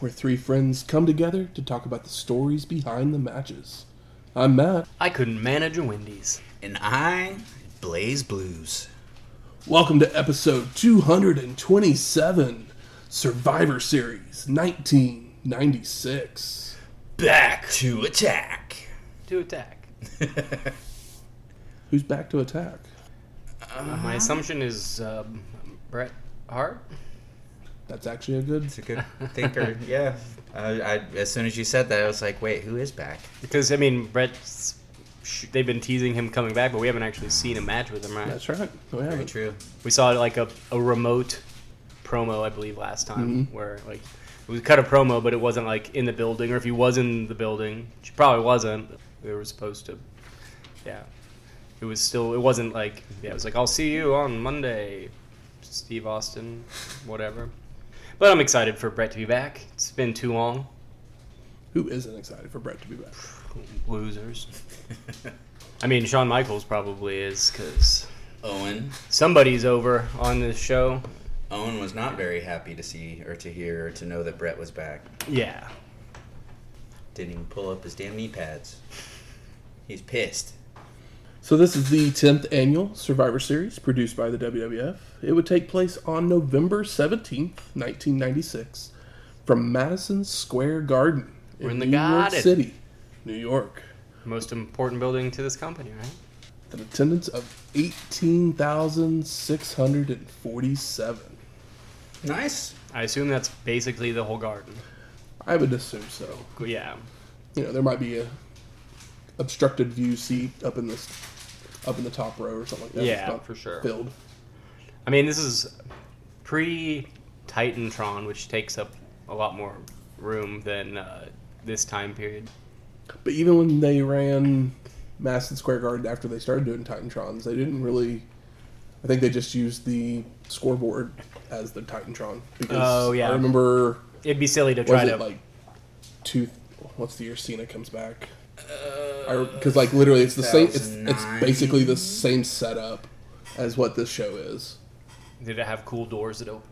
where three friends come together to talk about the stories behind the matches. I'm Matt. I couldn't manage a Wendy's. And I blaze blues. Welcome to episode 227, Survivor Series 1996. Back to attack. To attack. Who's back to attack? My assumption is um, Bret Hart. That's actually a good. It's a good thinker. yeah. Uh, I, as soon as you said that, I was like, wait, who is back? Because, I mean, Bret's. sh- They've been teasing him coming back, but we haven't actually seen a match with him, right? That's right. We Very haven't. true. We saw like a, a remote promo, I believe, last time, where like it was cut a promo, but it wasn't like in the building, or if he was in the building, which he probably wasn't. We were supposed to, yeah. It was still. It wasn't like yeah. It was like I'll see you on Monday, Steve Austin, whatever. But I'm excited for Bret to be back. It's been too long. Who isn't excited for Bret to be back? Losers. I mean, Shawn Michaels probably is because Owen. somebody's over on this show. Owen was not very happy to see or to hear or to know that Bret was back. Yeah. Didn't even pull up his damn knee pads. He's pissed. So this is the 10th annual Survivor Series produced by the WWF. It would take place on November 17th, 1996 from Madison Square Garden We're in the New York. City, New York. Most important building to this company, right? An attendance of 18,647. Nice. I assume that's basically the whole garden. I would assume so. Yeah. You know, there might be a obstructed view seat up in this up in the top row or something like that. Yeah, not for sure. Filled. I mean, this is pre Titantron, which takes up a lot more room than uh, this time period. But even when they ran Madison Square Garden after they started doing Titantrons, they didn't really. I think they just used the scoreboard as the Titantron. Because Oh, yeah. I remember. It'd be silly to try to. like two? What's the year Cena comes back? Because like literally, it's the same. It's, it's basically the same setup as what this show is. did it have cool doors that open?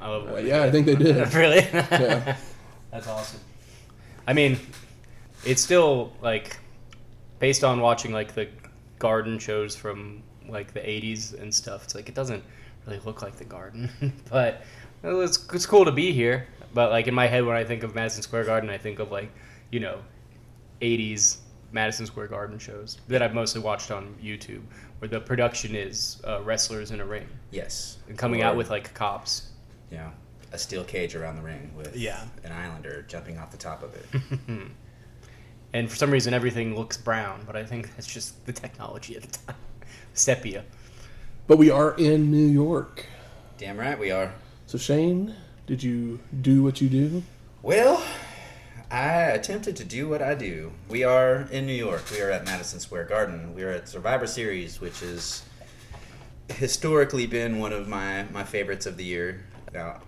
I love Uh, it. yeah, I think they did. really? Yeah. That's awesome. I mean, it's still like based on watching like the garden shows from like the 80s and stuff. It's like it doesn't really look like the garden, but it's it's cool to be here. But like in my head when I think of Madison Square Garden, I think of like, you know, 80s Madison Square Garden shows that I've mostly watched on YouTube where the production is uh, wrestlers in a ring Yes. and coming Or, out with like cops. you know, a steel cage around the ring with Yeah. an Islander jumping off the top of it. And for some reason, everything looks brown, but I think that's just the technology at the time. Sepia. But we are in New York. Damn right we are. So Shane, did you do what you do? Well, I attempted to do what I do. We are in New York. We are at Madison Square Garden. We are at Survivor Series, which has historically been one of my, my favorites of the year. Now,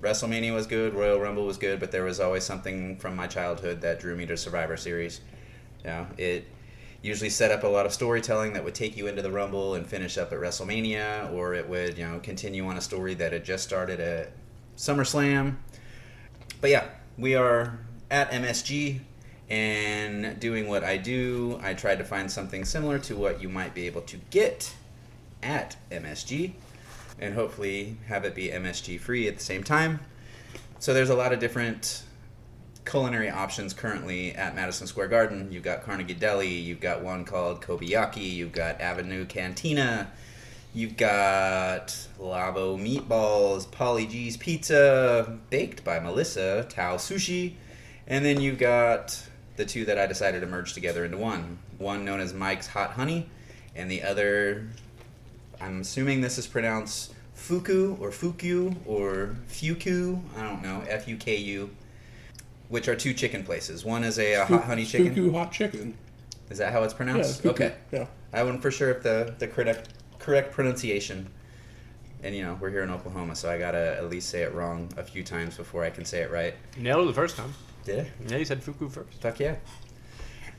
WrestleMania was good, Royal Rumble was good, but there was always something from my childhood that drew me to Survivor Series. You it usually set up a lot of storytelling that would take you into the Rumble and finish up at WrestleMania, or it would, you know, continue on a story that had just started at SummerSlam. But yeah, we are at MSG and doing what I do. I tried to find something similar to what you might be able to get at MSG and hopefully have it be MSG free at the same time. So there's a lot of different culinary options currently at Madison Square Garden. You've got Carnegie Deli, you've got one called Kobeyaki, you've got Avenue Cantina, you've got Lavo Meatballs, Paulie Gee's Pizza, baked by Melissa, Tao Sushi, and then you've got the two that I decided to merge together into one. One known as Mike's Hot Honey, and the other, I'm assuming this is pronounced fuku or fuku or fuku. I don't know, F U K U, which are two chicken places. One is a, uh hot honey chicken. Fuku hot chicken. Is that how it's Yeah, pronounced? Okay. Yeah. I wasn't for sure if the, the correct correct pronunciation. And you know, we're here in Oklahoma, so I gotta at least say it wrong a few times before I can say it right. You nailed it the first time. Did I? Yeah, you said Fuku first. Fuck yeah.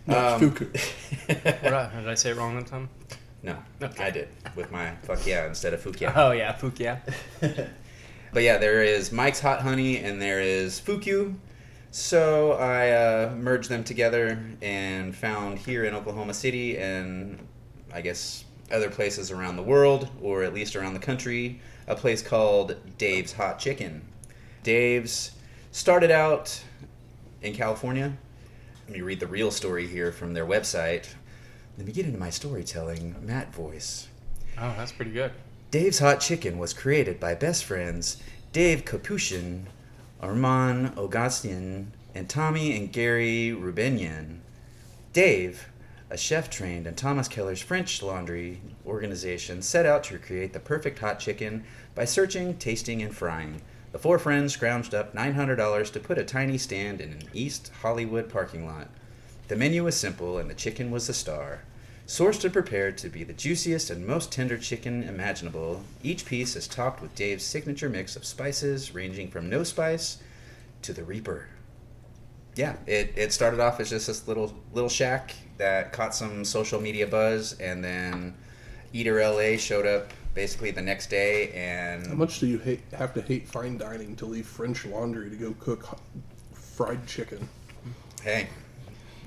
No, Um, fuku. What, uh, did I say it wrong that time? no, Okay. I did with my fuck yeah instead of fukia. Oh yeah, Fuku. Yeah. But yeah, there is Mike's Hot Honey and there is Fukyu. So I uh, merged them together and found here in Oklahoma City and I guess other places around the world, or at least around the country, a place called Dave's Hot Chicken. Dave's started out in California. Let me read the real story here from their website. Let me get into my storytelling, Matt voice. Oh, that's pretty good. Dave's Hot Chicken was created by best friends Dave Kopushyan, Armand Augustian, and Tommy and Gary Rubenyan. Dave, a chef trained in Thomas Keller's French laundry organization, set out to create the perfect hot chicken by searching, tasting, and frying. The four friends scrounged up $900 to put a tiny stand in an East Hollywood parking lot. The menu was simple, and the chicken was the star. Sourced and prepared to be the juiciest and most tender chicken imaginable, each piece is topped with Dave's signature mix of spices, ranging from no spice to the Reaper. Yeah, it, it started off as just this little little shack that caught some social media buzz, and then Eater LA showed up basically the next day, And How much do you hate, have to hate fine dining to leave French laundry to go cook fried chicken? hey,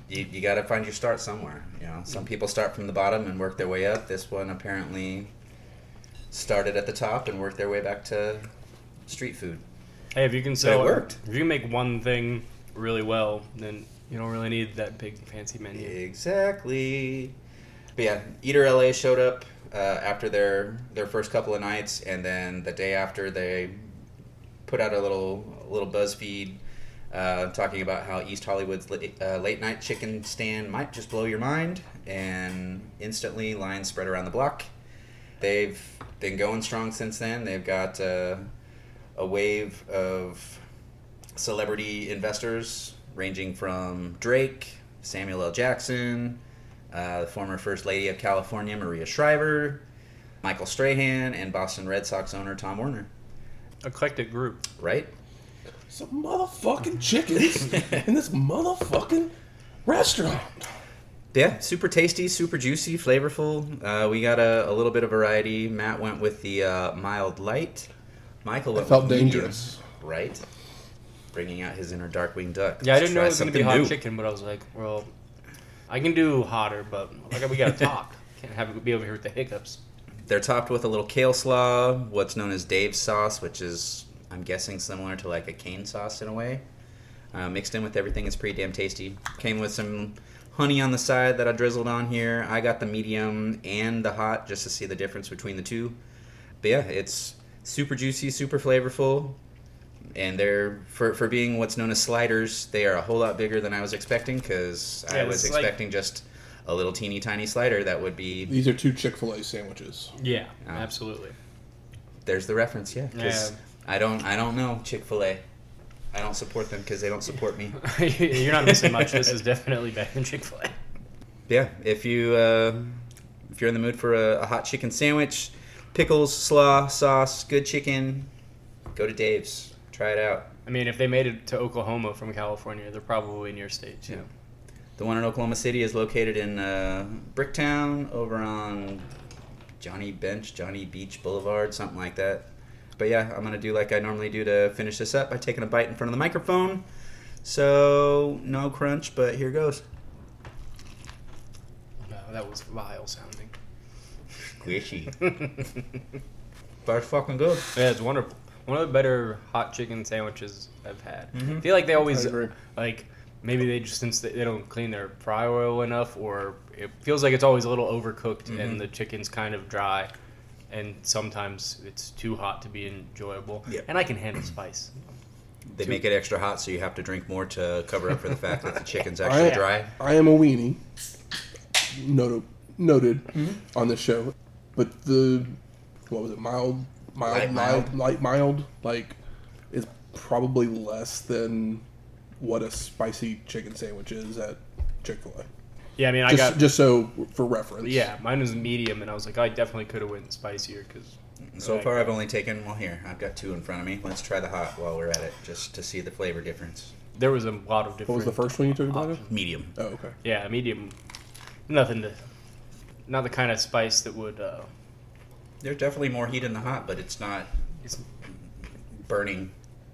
you, you got to find your start somewhere. You know, some people start from the bottom and work their way up. This one apparently started at the top and worked their way back to street food. Hey, if you can sell, worked. If you can make one thing really well, then you don't really need that big fancy menu. Exactly. But yeah, Eater LA showed up uh, after their their first couple of nights, and then the day after they put out a little little BuzzFeed uh, talking about how East Hollywood's late, uh, late night chicken stand might just blow your mind, and instantly lines spread around the block. They've been going strong since then. They've got uh, a wave of celebrity investors ranging from Drake, Samuel L. Jackson, uh, the former First Lady of California, Maria Shriver, Michael Strahan, and Boston Red Sox owner Tom Werner. Eclectic group. Right? Some motherfucking chickens in this motherfucking restaurant. Yeah, super tasty, super juicy, flavorful. Uh, we got a, a little bit of variety. Matt went with the uh, mild light. Michael I went felt with medium, dangerous. right? Bringing out his inner Darkwing Duck. Yeah, I Let's didn't know try it was gonna be something hot new. chicken, but I was like, well, I can do hotter, but like we gotta talk. Can't have it be over here with the hiccups. They're topped with a little kale slaw, what's known as Dave's sauce, which is, I'm guessing, similar to like a cane sauce in a way. Uh, mixed in with everything, it's pretty damn tasty. Came with some honey on the side that I drizzled on here. I got the medium and the hot just to see the difference between the two. But yeah, it's super juicy, super flavorful. And they're, for, for being what's known as sliders, they are a whole lot bigger than I was expecting because I was it's like- expecting just a little teeny tiny slider that would be These are two Chick fil A sandwiches. Yeah, Oh. absolutely. There's the reference, yeah. 'cause Yeah. I don't, I don't know Chick Fil A. I don't support them because they don't support me. You're not missing much. This is definitely better than Chick Fil A. yeah, if you, uh, if you're in the mood for a, a hot chicken sandwich, pickles, slaw, sauce, good chicken, go to Dave's. Try it out. I mean, if they made it to Oklahoma from California, they're probably in your state too. Yeah. The one in Oklahoma City is located in uh, Bricktown, over on Johnny Bench, Johnny Beach Boulevard, something like that. But yeah, I'm gonna do like I normally do to finish this up by taking a bite in front of the microphone. So no crunch, but here goes. No, that was vile sounding. Squishy. but it's fucking good. Yeah, it's wonderful. One of the better hot chicken sandwiches I've had. Mhm. I feel like they always like maybe they just since they, they don't clean their fry oil enough, or it feels like it's always a little overcooked Mhm. and the chicken's kind of dry, and sometimes it's too hot to be enjoyable. Yep. And I can handle spice. They make it extra hot, so you have to drink more to cover up for the fact that the chicken's actually I, dry. I am a weenie. Noted, noted on the show. But the, what was it, mild mild, Light mild, mild? light mild, like is probably less than what a spicy chicken sandwich is at Chick Fil A. Yeah, I mean, I Just, got just so for reference. yeah, mine was medium, and I was like, I definitely could have went spicier because So far, I've only taken. Well, here I've got two in front of me. Let's try the hot while we're at it, just to see the flavor difference. there was a lot of different. What was the first one you took about it? Medium. Oh, okay. Yeah, medium. Nothing to. Not the kind of spice that would. Uh, There's definitely more heat in the hot, but it's not it's, burning.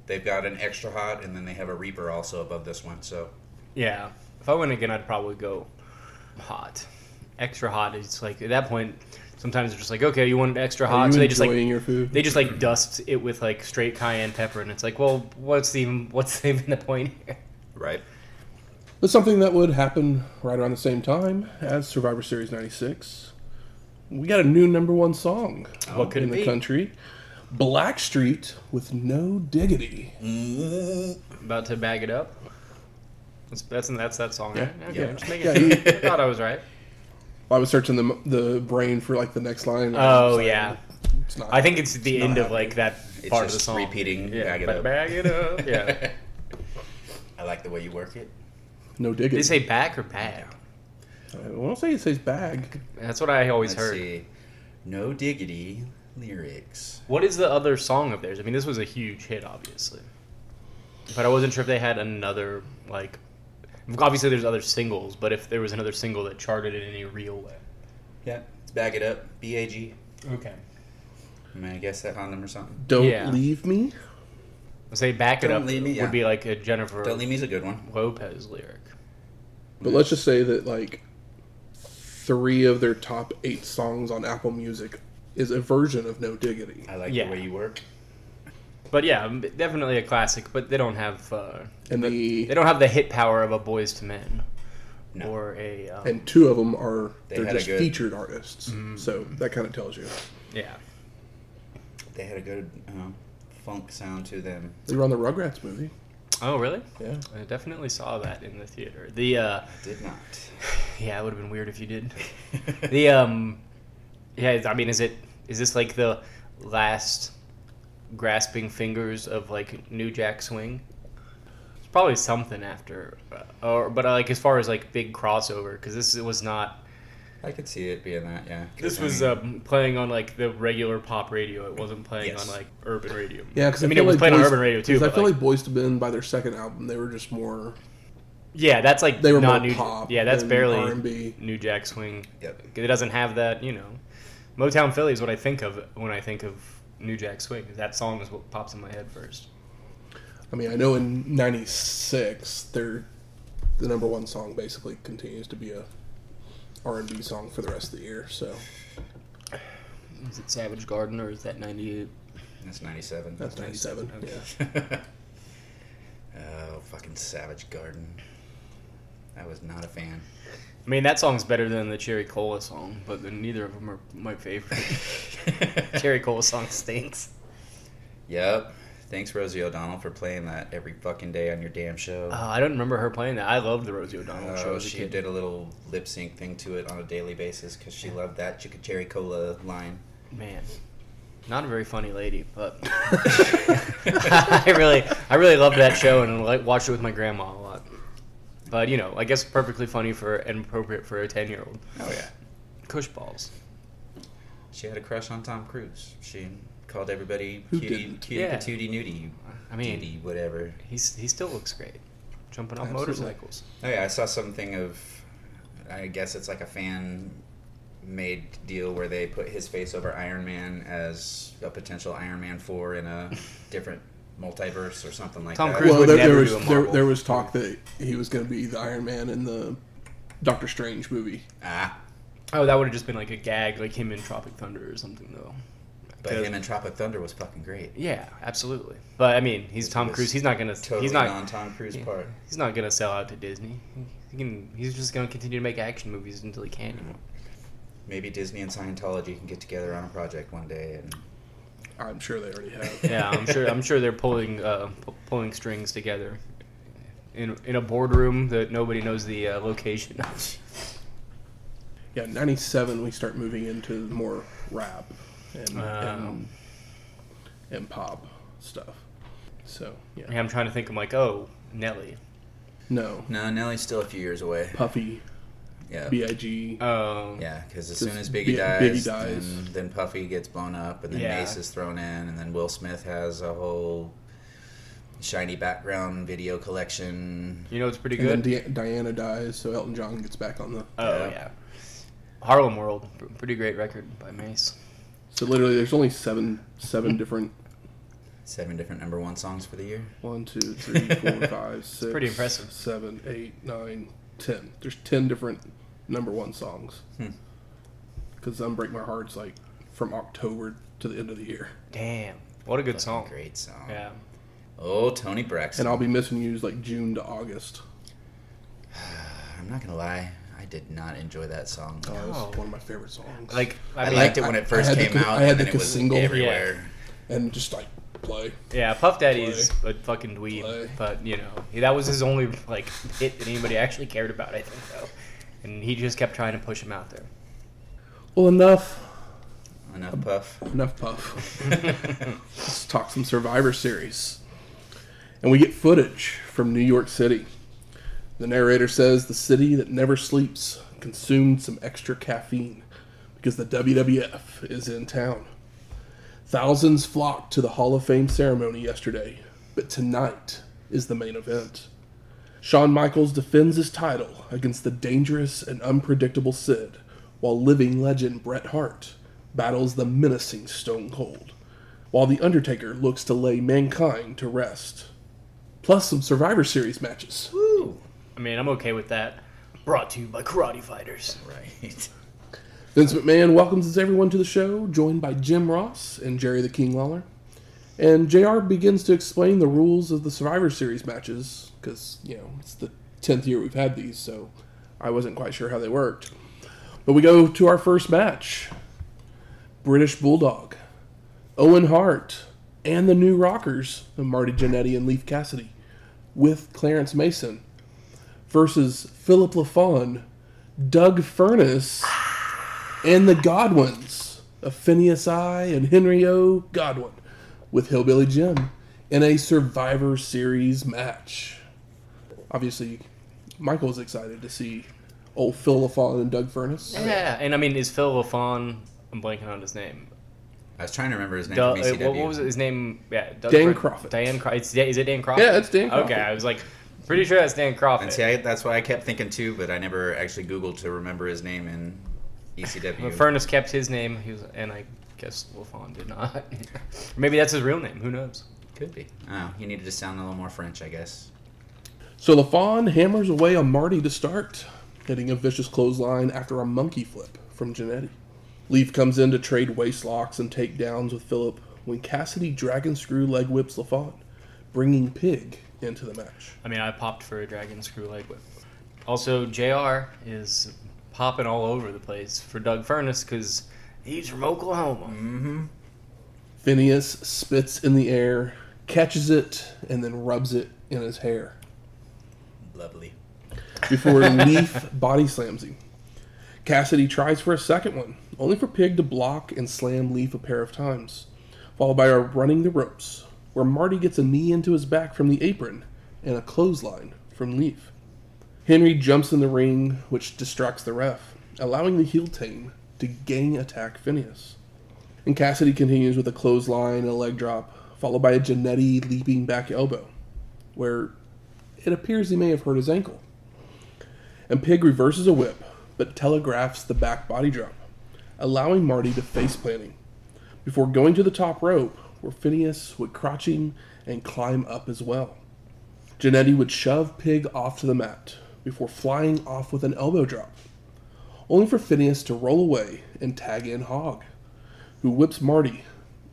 They've got an extra hot, and then they have a Reaper also above this one. So yeah, if I went again, I'd probably go hot. Extra hot. It's like at that point, sometimes it's just like, okay, you want it extra Are hot, you so they just like your food? they just like dust it with like straight cayenne pepper, and it's like, well, what's even what's even the point here? right. But something that would happen right around the same time as Survivor Series '96. We got a new number one song What could in the be? country. Blackstreet with No Diggity. About to bag it up. That's that's, that's that song, right? Yeah. Okay, Yeah. I'm just making Yeah, sure. I thought I was right. I was searching the the brain for like the next line. Oh was like, yeah, it's not. I think it's the It's not end of like that It's part of the song. repeating, Yeah, bag it up. bag it up. Yeah. I like the way you work it. no Did diggity. they say back or bag? I won't say it says bag. That's what I always Let's heard. see. No diggity lyrics. What is the other song of theirs? I mean, this was a huge hit, obviously, but I wasn't sure if they had another like. Obviously, there's other singles, but if there was another single that charted in any real way. Yeah, it's bag it up. B A G. Okay. I mean, I guess that on them or something. Don't Yeah. leave me. Say back it Don't up Leave Me, would yeah. be like a Jennifer Don't leave me's a good one. Lopez lyric. But let's just say that like three of their top eight songs on Apple Music is a version of No Diggity. I like Yeah. the way you work. But yeah, definitely a classic. But they don't have uh, And the they don't have the hit power of a Boyz II Men No. or a um, and two of them are They they're just good- featured artists. Mm-hmm. So that kind of tells you yeah. They had a good uh, funk sound to them. they were on the Rugrats movie. Oh really? Yeah, I definitely saw that in the theater. The uh, Did not. yeah, it would have been weird if you did. the um, yeah, I mean, is it is this like the last grasping fingers of like New Jack Swing? It's probably something after, uh, or but uh, like as far as like big crossover, because this was not. I could see it being that, yeah. This I was mean, um, playing on like the regular pop radio. It wasn't playing Yes. on like urban radio. yeah. Because I mean, it was playing on urban radio too. I feel like, like Boyz II Men by their second album, they were just more. yeah, that's like They were not more new. pop. yeah, that's barely R&B. New Jack Swing. Yep. It doesn't have that, you know. Motown Philly is what I think of when I think of New Jack Swing. That song is what pops in my head first. I mean, I know in '96, they're the number one song basically continues to be a R&B song for the rest of the year. So Is it Savage Garden or is that 98? That's 97. that's '97. Okay. Yeah. oh, fucking Savage Garden. I was not a fan. I mean, that song's better than the Cherry Cola song, but then neither of them are my favorite. Cherry Cola song stinks. Yep. Thanks, Rosie O'Donnell, for playing that every fucking day on your damn show. Uh, I don't remember her playing that. I loved the Rosie O'Donnell show Oh, as she kid. did a little lip sync thing to it on a daily basis because she loved that Chicken Cherry Cola line. Man, not a very funny lady, but I really, I really loved that show and like watched it with my grandma a lot. But you know, I guess perfectly funny for and appropriate for a ten-year-old. Oh yeah. Koosh balls. She had a crush on Tom Cruise. She called everybody Who cutie, didn't? cutie Yeah. patootie nudie, I mean, cutie, whatever. he's he still looks great, jumping off Absolutely. motorcycles. Oh yeah, I saw something of. I guess it's like a fan made deal where they put his face over Iron Man as a potential Iron Man four in a different multiverse or something like Tom that. Cruise well, would there, never there do was a there, Marvel. there was talk that he was going to be the Iron Man in the Doctor Strange movie. Ah, Oh, that would have just been like a gag, like him in Tropic Thunder or something, though. But Good. him in Tropic Thunder was fucking great. Yeah, absolutely. But I mean, he's Tom Cruise. He's not gonna. Totally he's not. on Tom Cruise part. He's not gonna sell out to Disney. He can. He's just gonna continue to make action movies until he can't anymore. Maybe Disney and Scientology can get together on a project one day and I'm sure they already have. Yeah, I'm sure. I'm sure they're pulling uh, pu- pulling strings together in in a boardroom that nobody knows the uh, location of. Yeah, '97 we start moving into more rap, and, Oh. and and pop stuff. So yeah, Yeah, I'm trying to think. I'm like, oh, Nelly. no No, Nelly's still a few years away. Puffy, Yeah. Big. Oh, Yeah, because as soon as Bi- Biggie dies, Biggie dies. Then, then Puffy gets blown up, and then Yeah. Mase is thrown in, and then Will Smith has a whole shiny background video collection. you know it's pretty And then good. Di- Diana dies, so Elton John gets back on the. oh Yeah. yeah. Harlem World, pretty great record by Mase. So literally, there's only seven seven different Seven different number one songs for the year. one, two, three, four, five, six. pretty impressive. Seven, eight, nine, ten. There's ten different number one songs. Hmm. Because "Unbreak My Heart's like from October to the end of the year, Damn, what a good Fucking song. Great song. Yeah. Oh, Toni Braxton. and I'll be missing you like June to August. I'm not gonna lie, I did not enjoy that song. Oh, No. it's one of my favorite songs. Like I, I, mean, liked it when it I first had the came out, I had and the then it was single. everywhere. and just like play. yeah, Puff Daddy is a fucking dweeb, Play. but you know that was his only like hit that anybody actually cared about. I think though, and he just kept trying to push him out there. Well, enough, Enough puff. enough puff. Let's talk some Survivor Series. And we get footage from New York City. The narrator says the city that never sleeps consumed some extra caffeine because the WWF is in town. Thousands flocked to the Hall of Fame ceremony yesterday, but tonight is the main event. Shawn Michaels defends his title against the dangerous and unpredictable Sid, while living legend Bret Hart battles the menacing Stone Cold, while The Undertaker looks to lay mankind to rest. Plus some Survivor Series matches. I mean, I'm okay with that. Brought to you by Karate Fighters. Right. Vince McMahon welcomes everyone to the show, joined by Jim Ross and Jerry the King Lawler. And JR begins to explain the rules of the Survivor Series matches, because, you know, it's the 10th year we've had these, so I wasn't quite sure how they worked. But we go to our first match British Bulldog, Owen Hart, and the new Rockers, Marty Jannetty and Leif Cassidy, with Clarence Mason, versus Philip LaFon, Doug Furnas, and the Godwinns of Phineas I and Henry O. Godwinn with Hillbilly Jim in a Survivor Series match. Obviously, Michael was excited to see old Phil LaFon and Doug Furnas. Yeah, and I mean, is Phil LaFon? I'm blanking on his name. I was trying to remember his name Duh, from uh, ECW. what, what was his name? Yeah, Doug Dan Fur- Kroffat. Dan Kroffat. It's, is it Dan Kroffat? Yeah, it's Dan Kroffat. Okay, I was like, pretty sure that's Dan Kroffat. And see, I, that's what I kept thinking too, but I never actually Googled to remember his name in ECW. But Furnas kept his name, he was, and I guess LaFon did not. Maybe that's his real name. Who knows? Could be. Oh, he needed to sound a little more French, I guess. So LaFon hammers away on Marty to start, hitting a vicious clothesline after a monkey flip from Jannetty. Leif comes in to trade waist locks and takedowns with Philip when Cassidy dragon screw leg whips LaFon, bringing Pig into the match. I mean, I popped for a dragon screw leg whip. Also, JR is popping all over the place for Doug Furnas because he's from Oklahoma. Mm-hmm. Phineas spits in the air, catches it, and then rubs it in his hair Lovely. before Leif body slams him. Cassidy tries for a second one, only for Pig to block and slam Leif a pair of times, followed by a running the ropes, where Marty gets a knee into his back from the apron and a clothesline from Leif. Henry jumps in the ring, which distracts the ref, allowing the heel team to gang attack Phineas. And Cassidy continues with a clothesline and a leg drop, followed by a Jannetty leaping back elbow, where it appears he may have hurt his ankle. And Pig reverses a whip, but telegraphs the back body drop, allowing Marty to face planting, before going to the top rope, where Phineas would crouch him and climb up as well. Jannetty would shove Pig off to the mat, before flying off with an elbow drop, only for Phineas to roll away and tag in Hog, who whips Marty,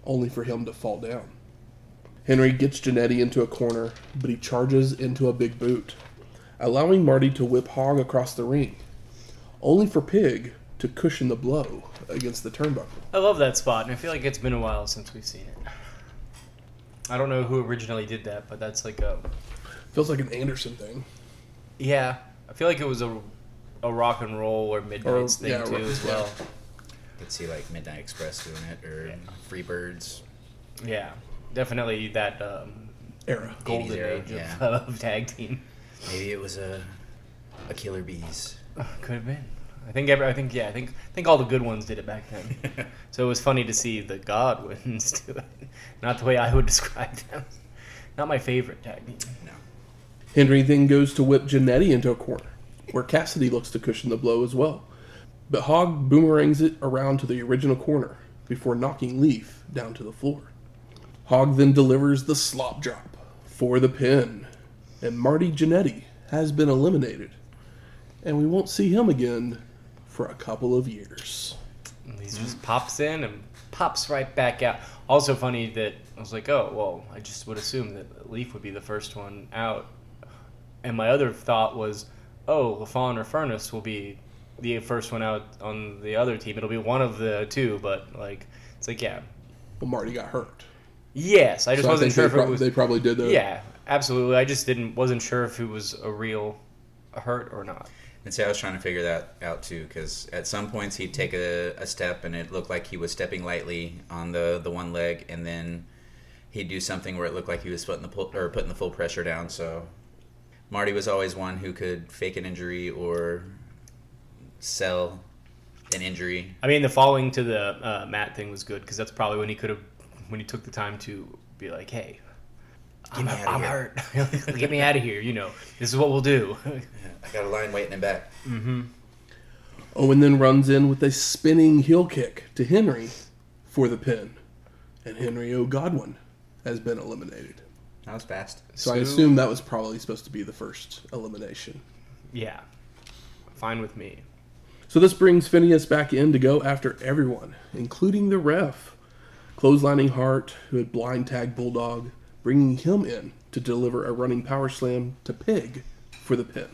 only for him to fall down. Henry gets Jannetty into a corner, but he charges into a big boot, allowing Marty to whip Hog across the ring, only for Pig to cushion the blow against the turnbuckle. I love that spot, and I feel like it's been a while since we've seen it. I don't know who originally did that, but that's like a Feels like an Anderson thing. yeah. I feel like it was a a rock and roll or midnight's Or- thing yeah, too rock- as yeah. well. Could see like Midnight Express doing it or Yeah. Freebirds. Yeah, definitely that um, Era. golden era, age of, of tag team. Maybe it was a a Killer Bees. Could have been. I think every, I think yeah, I think I think all the good ones did it back then. so it was funny to see the Godwinns do it. Not the way I would describe them. Not my favorite tag team. no. Henry then goes to whip Jannetty into a corner, where Cassidy looks to cushion the blow as well. But Hogg boomerangs it around to the original corner before knocking Leif down to the floor. Hogg then delivers the slop drop for the pin, and Marty Jannetty has been eliminated, and we won't see him again for a couple of years. And he just pops in and pops right back out. Also funny that I was like, oh well, I just would assume that Leif would be the first one out. And my other thought was, oh, LaFon or Furnas will be the first one out on the other team. It'll be one of the two, but like it's like yeah. Well, Marty got hurt. Yes, I just So wasn't think sure if it was they probably did that. Yeah, absolutely. I just didn't wasn't sure if it was a real hurt or not. And see, I was trying to figure that out too, because at some points he'd take a, a step and it looked like he was stepping lightly on the, the one leg, and then he'd do something where it looked like he was putting the pull, or putting the full pressure down. So Marty was always one who could fake an injury or sell an injury. I mean, the falling to the uh, mat thing was good because that's probably when he could have when he took the time to be like, "Hey, I'm, me outta I'm here." hurt. Get me out of here. You know, this is what we'll do." I got a line waiting in back. Mm-hmm. Owen then runs in with a spinning heel kick to Henry for the pin, and Henry O. Godwinn has been eliminated. That was fast. So, I assume that was probably supposed to be the first elimination. yeah, fine with me. So this brings Phineas back in to go after everyone, including the ref, clotheslining Hart, who had blind tagged Bulldog, bringing him in to deliver a running power slam to Pig for the pin.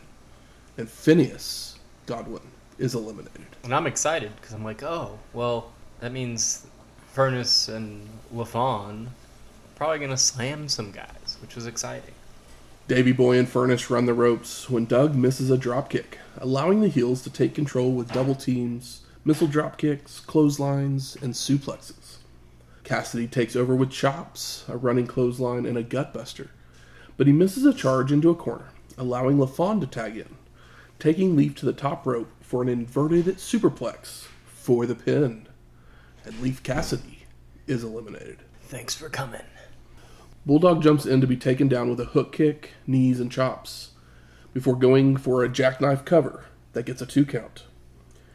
And Phineas Godwinn is eliminated. And I'm excited because I'm like, oh, well, that means Furnas and LaFon probably gonna slam some guys, which was exciting. Davy Boy and Furnas run the ropes when Doug misses a dropkick, allowing the heels to take control with double teams, missile dropkicks, clotheslines, and suplexes. Cassidy takes over with chops, a running clothesline, and a gutbuster, but he misses a charge into a corner, allowing LaFon to tag in, taking Leif to the top rope for an inverted superplex for the pin. And Leif Cassidy is eliminated. Thanks for coming. Bulldog jumps in to be taken down with a hook kick, knees, and chops, before going for a jackknife cover that gets a two count.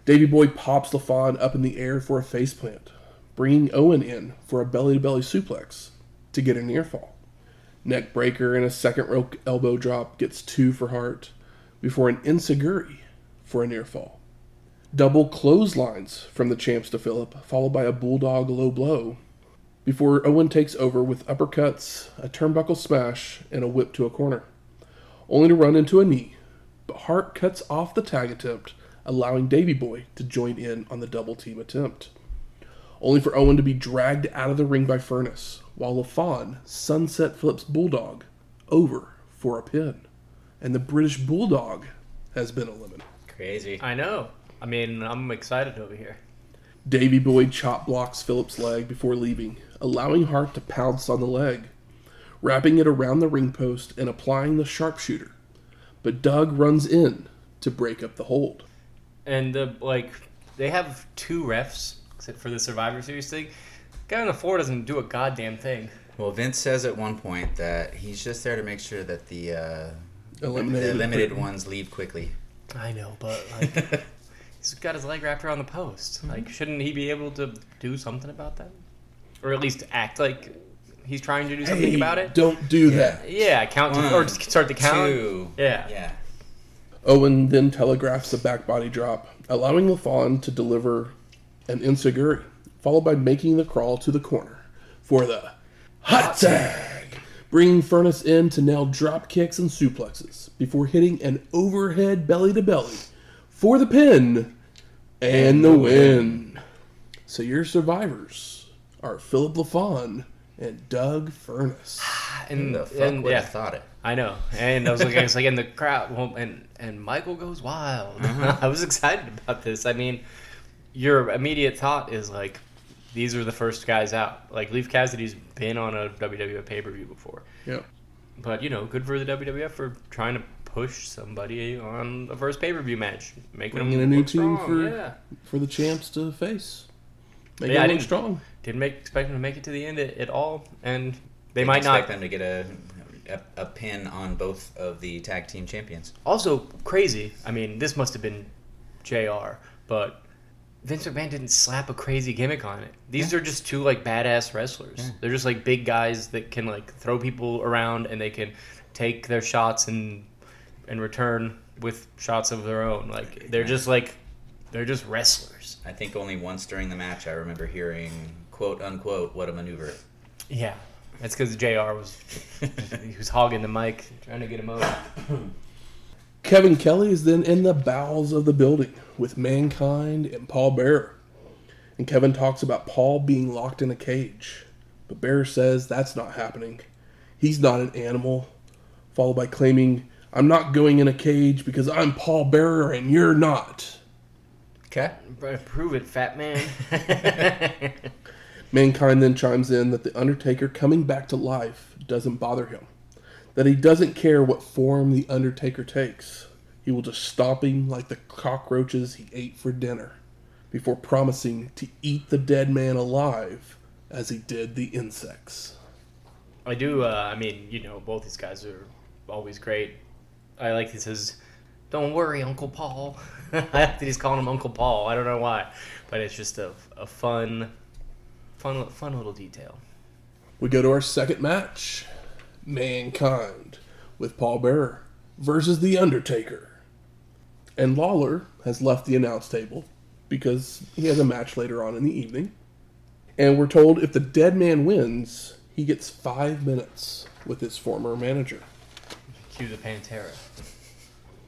Davy Boy pops LaFon up in the air for a faceplant, bringing Owen in for a belly to belly suplex to get a near fall. Neck breaker and a second rope elbow drop gets two for Hart, before an enzuigiri for a near fall. Double clotheslines from the champs to Philip, followed by a bulldog low blow before Owen takes over with uppercuts, a turnbuckle smash, and a whip to a corner, only to run into a knee. But Hart cuts off the tag attempt, allowing Davy Boy to join in on the double team attempt, only for Owen to be dragged out of the ring by Furnas, while LaFon sunset flips Bulldog over for a pin, and the British Bulldog has been eliminated. Crazy. I know. I mean, I'm excited over here. Davy Boy chop blocks Phillips' leg before leaving, allowing Hart to pounce on the leg, wrapping it around the ring post and applying the sharpshooter. But Doug runs in to break up the hold. And the like, they have two refs except for the Survivor Series thing. Guy on the floor doesn't do a goddamn thing. Well, Vince says at one point that he's just there to make sure that the uh, Eliminated. the limited ones leave quickly. I know, but like, he's got his leg wrapped around the post. Mm-hmm. Like, shouldn't he be able to do something about that, or at least act like he's trying to do something Hey, about it? Don't do that. Yeah, count to, One, or just start the count. Two. Yeah. Yeah. Owen then telegraphs a back body drop, allowing LaFon to deliver an enzuigiri, followed by making the crawl to the corner for the hot tag, bringing Furnas in to nail drop kicks and suplexes before hitting an overhead belly to belly for the pin and the win. So your survivors are Philip LaFon and Doug Furnas. And, the fuck and would yeah, have thought it? I know. And I was looking, it's like in the crowd, well, and and Michael goes wild. Uh-huh. I was excited about this. I mean, your immediate thought is like, these are the first guys out. Like Leif Cassidy's been on a WWF pay per view before, Yeah. but you know, good for the WWF for trying to push somebody on the first pay per view match, making Bringing them a new look team strong. for- yeah. For the champs to face. Make Yeah, I it didn't- strong. Didn't make expect them to make it to the end at, at all, and they Didn't might not. expect them to get a, a a pin on both of the tag team champions. Also crazy. I mean, this must have been Jr. But Vince McMahon didn't slap a crazy gimmick on it. These are just two like badass wrestlers. Yeah. They're just like big guys that can like throw people around and they can take their shots and and return with shots of their own. Like they're just like they're just wrestlers. I think only once during the match I remember hearing quote unquote what a maneuver. Yeah. That's because Jr. was he was hogging the mic, trying to get him over. Kevin Kelly is then in the bowels of the building with Mankind and Paul Bearer. And Kevin talks about Paul being locked in a cage. But Bearer says that's not happening. He's not an animal. Followed by claiming, I'm not going in a cage because I'm Paul Bearer and you're not. Okay. Prove it, fat man. Mankind then chimes in that The Undertaker coming back to life doesn't bother him. That he doesn't care what form The Undertaker takes. He will just stomp him like the cockroaches he ate for dinner, before promising to eat the dead man alive as he did the insects. I do. Uh, I mean, you know, both these guys are always great. I like he says, "Don't worry, Uncle Paul." I like that he's calling him Uncle Paul. I don't know why, but it's just a, a fun, fun, fun little detail. We go to our second match Mankind with Paul Bearer versus The Undertaker. And Lawler has left the announce table because he has a match later on in the evening. And we're told if the dead man wins, he gets five minutes with his former manager. Cue the Pantera.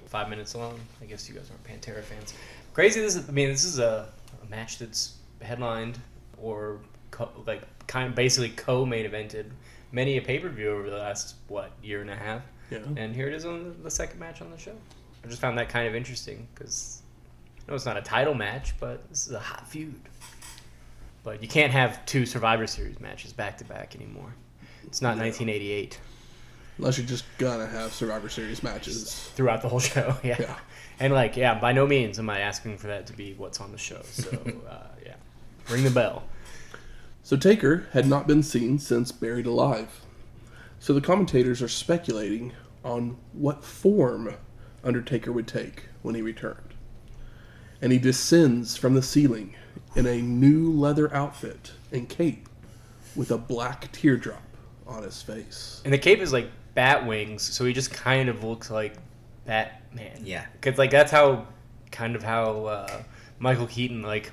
Five minutes alone. I guess you guys aren't Pantera fans. Crazy. This is. I mean, this is a, a match that's headlined or co- like kind of basically co-main evented many a pay-per-view over the last what year and a half. Yeah. And here it is on the, the second match on the show. I just found that kind of interesting because no, it's not a title match, but this is a hot feud. But you can't have two Survivor Series matches back to back anymore. It's not 1988 Unless you're just gonna have Survivor Series matches. throughout the whole show. Yeah. Yeah. And like, yeah, by no means am I asking for that to be what's on the show. So, uh, yeah, ring the bell. So Taker had not been seen since Buried Alive. So the commentators are speculating on what form Undertaker would take when he returned. And he descends from the ceiling in a new leather outfit and cape with a black teardrop on his face. And the cape is like bat wings, so he just kind of looks like Batman. Yeah. because like that's how kind of how uh, Michael Keaton like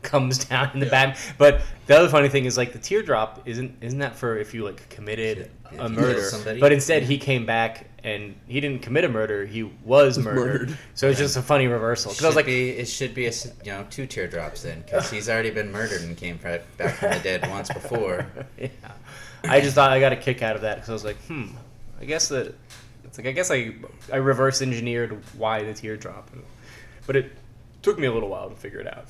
comes down in the Yeah. But the other funny thing is like the teardrop isn't isn't that for if you like committed If a murder? somebody. But instead he came back and he didn't commit a murder. He was, murdered. murdered. So it's just a funny reversal. Because I was like, be, it should be a you know two teardrops then because he's already been murdered and came back from the dead once before. yeah. I just thought I got a kick out of that because I was like, hmm, I guess that it's like I guess I I reverse engineered why the teardrop, but it took me a little while to figure it out.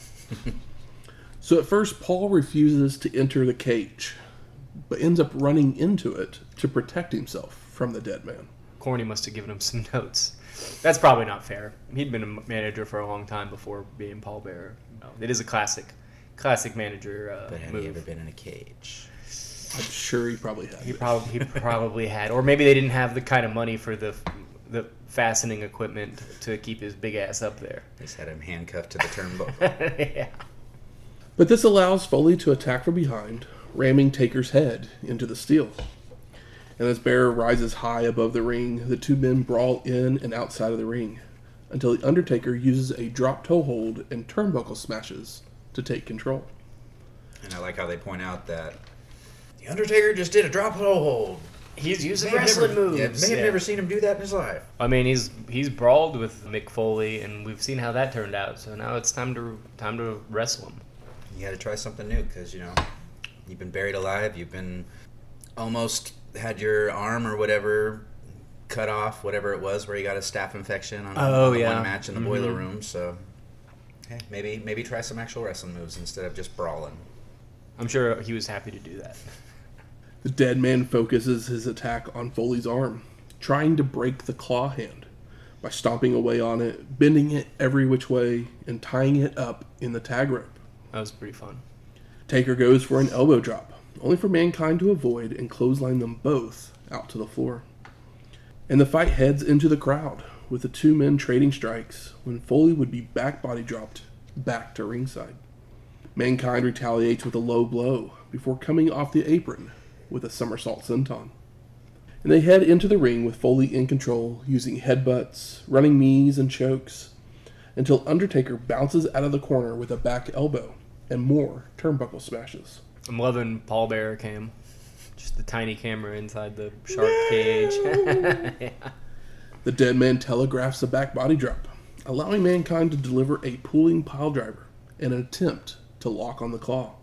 So at first, Paul refuses to enter the cage, but ends up running into it to protect himself from the dead man. Corny must have given him some notes. That's probably not fair. He'd been a manager for a long time before being Paul Bearer. It is a classic, classic manager uh, But have move. you ever been in a cage? I'm sure he probably had. He probably he probably had, or maybe they didn't have the kind of money for the the fastening equipment to keep his big ass up there. Just had him handcuffed to the turnbuckle. yeah. But this allows Foley to attack from behind, ramming Taker's head into the steel. And as Bearer rises high above the ring, the two men brawl in and outside of the ring until the Undertaker uses a drop toe hold and turnbuckle smashes to take control. and I like how they point out that the Undertaker just did a drop toe hold. He's using May have wrestling never, moves. Yeah, may have Yeah. never seen him do that in his life. I mean, he's he's brawled with Mick Foley, and we've seen how that turned out. So now it's time to time to wrestle him. You got to try something new because you know you've been buried alive. You've been almost had your arm or whatever cut off, whatever it was, where you got a staph infection on, Oh, on yeah. one match in the boiler Mhm. room. So hey, maybe maybe try some actual wrestling moves instead of just brawling. I'm sure he was happy to do that. The dead man focuses his attack on Foley's arm, trying to break the claw hand by stomping away on it, bending it every which way, and tying it up in the tag rope. That was pretty fun. Taker goes for an elbow drop, only for Mankind to avoid and clothesline them both out to the floor. And the fight heads into the crowd, with the two men trading strikes when Foley would be back body dropped back to ringside. Mankind retaliates with a low blow before coming off the apron with a somersault senton. And they head into the ring with Foley in control, using headbutts, running knees, and chokes, until Undertaker bounces out of the corner with a back elbow and more turnbuckle smashes. I'm loving Paul Bearer cam. Just the tiny camera inside the shark cage. yeah. The dead man telegraphs a back body drop, allowing Mankind to deliver a pulling pile driver in an attempt to lock on the claw.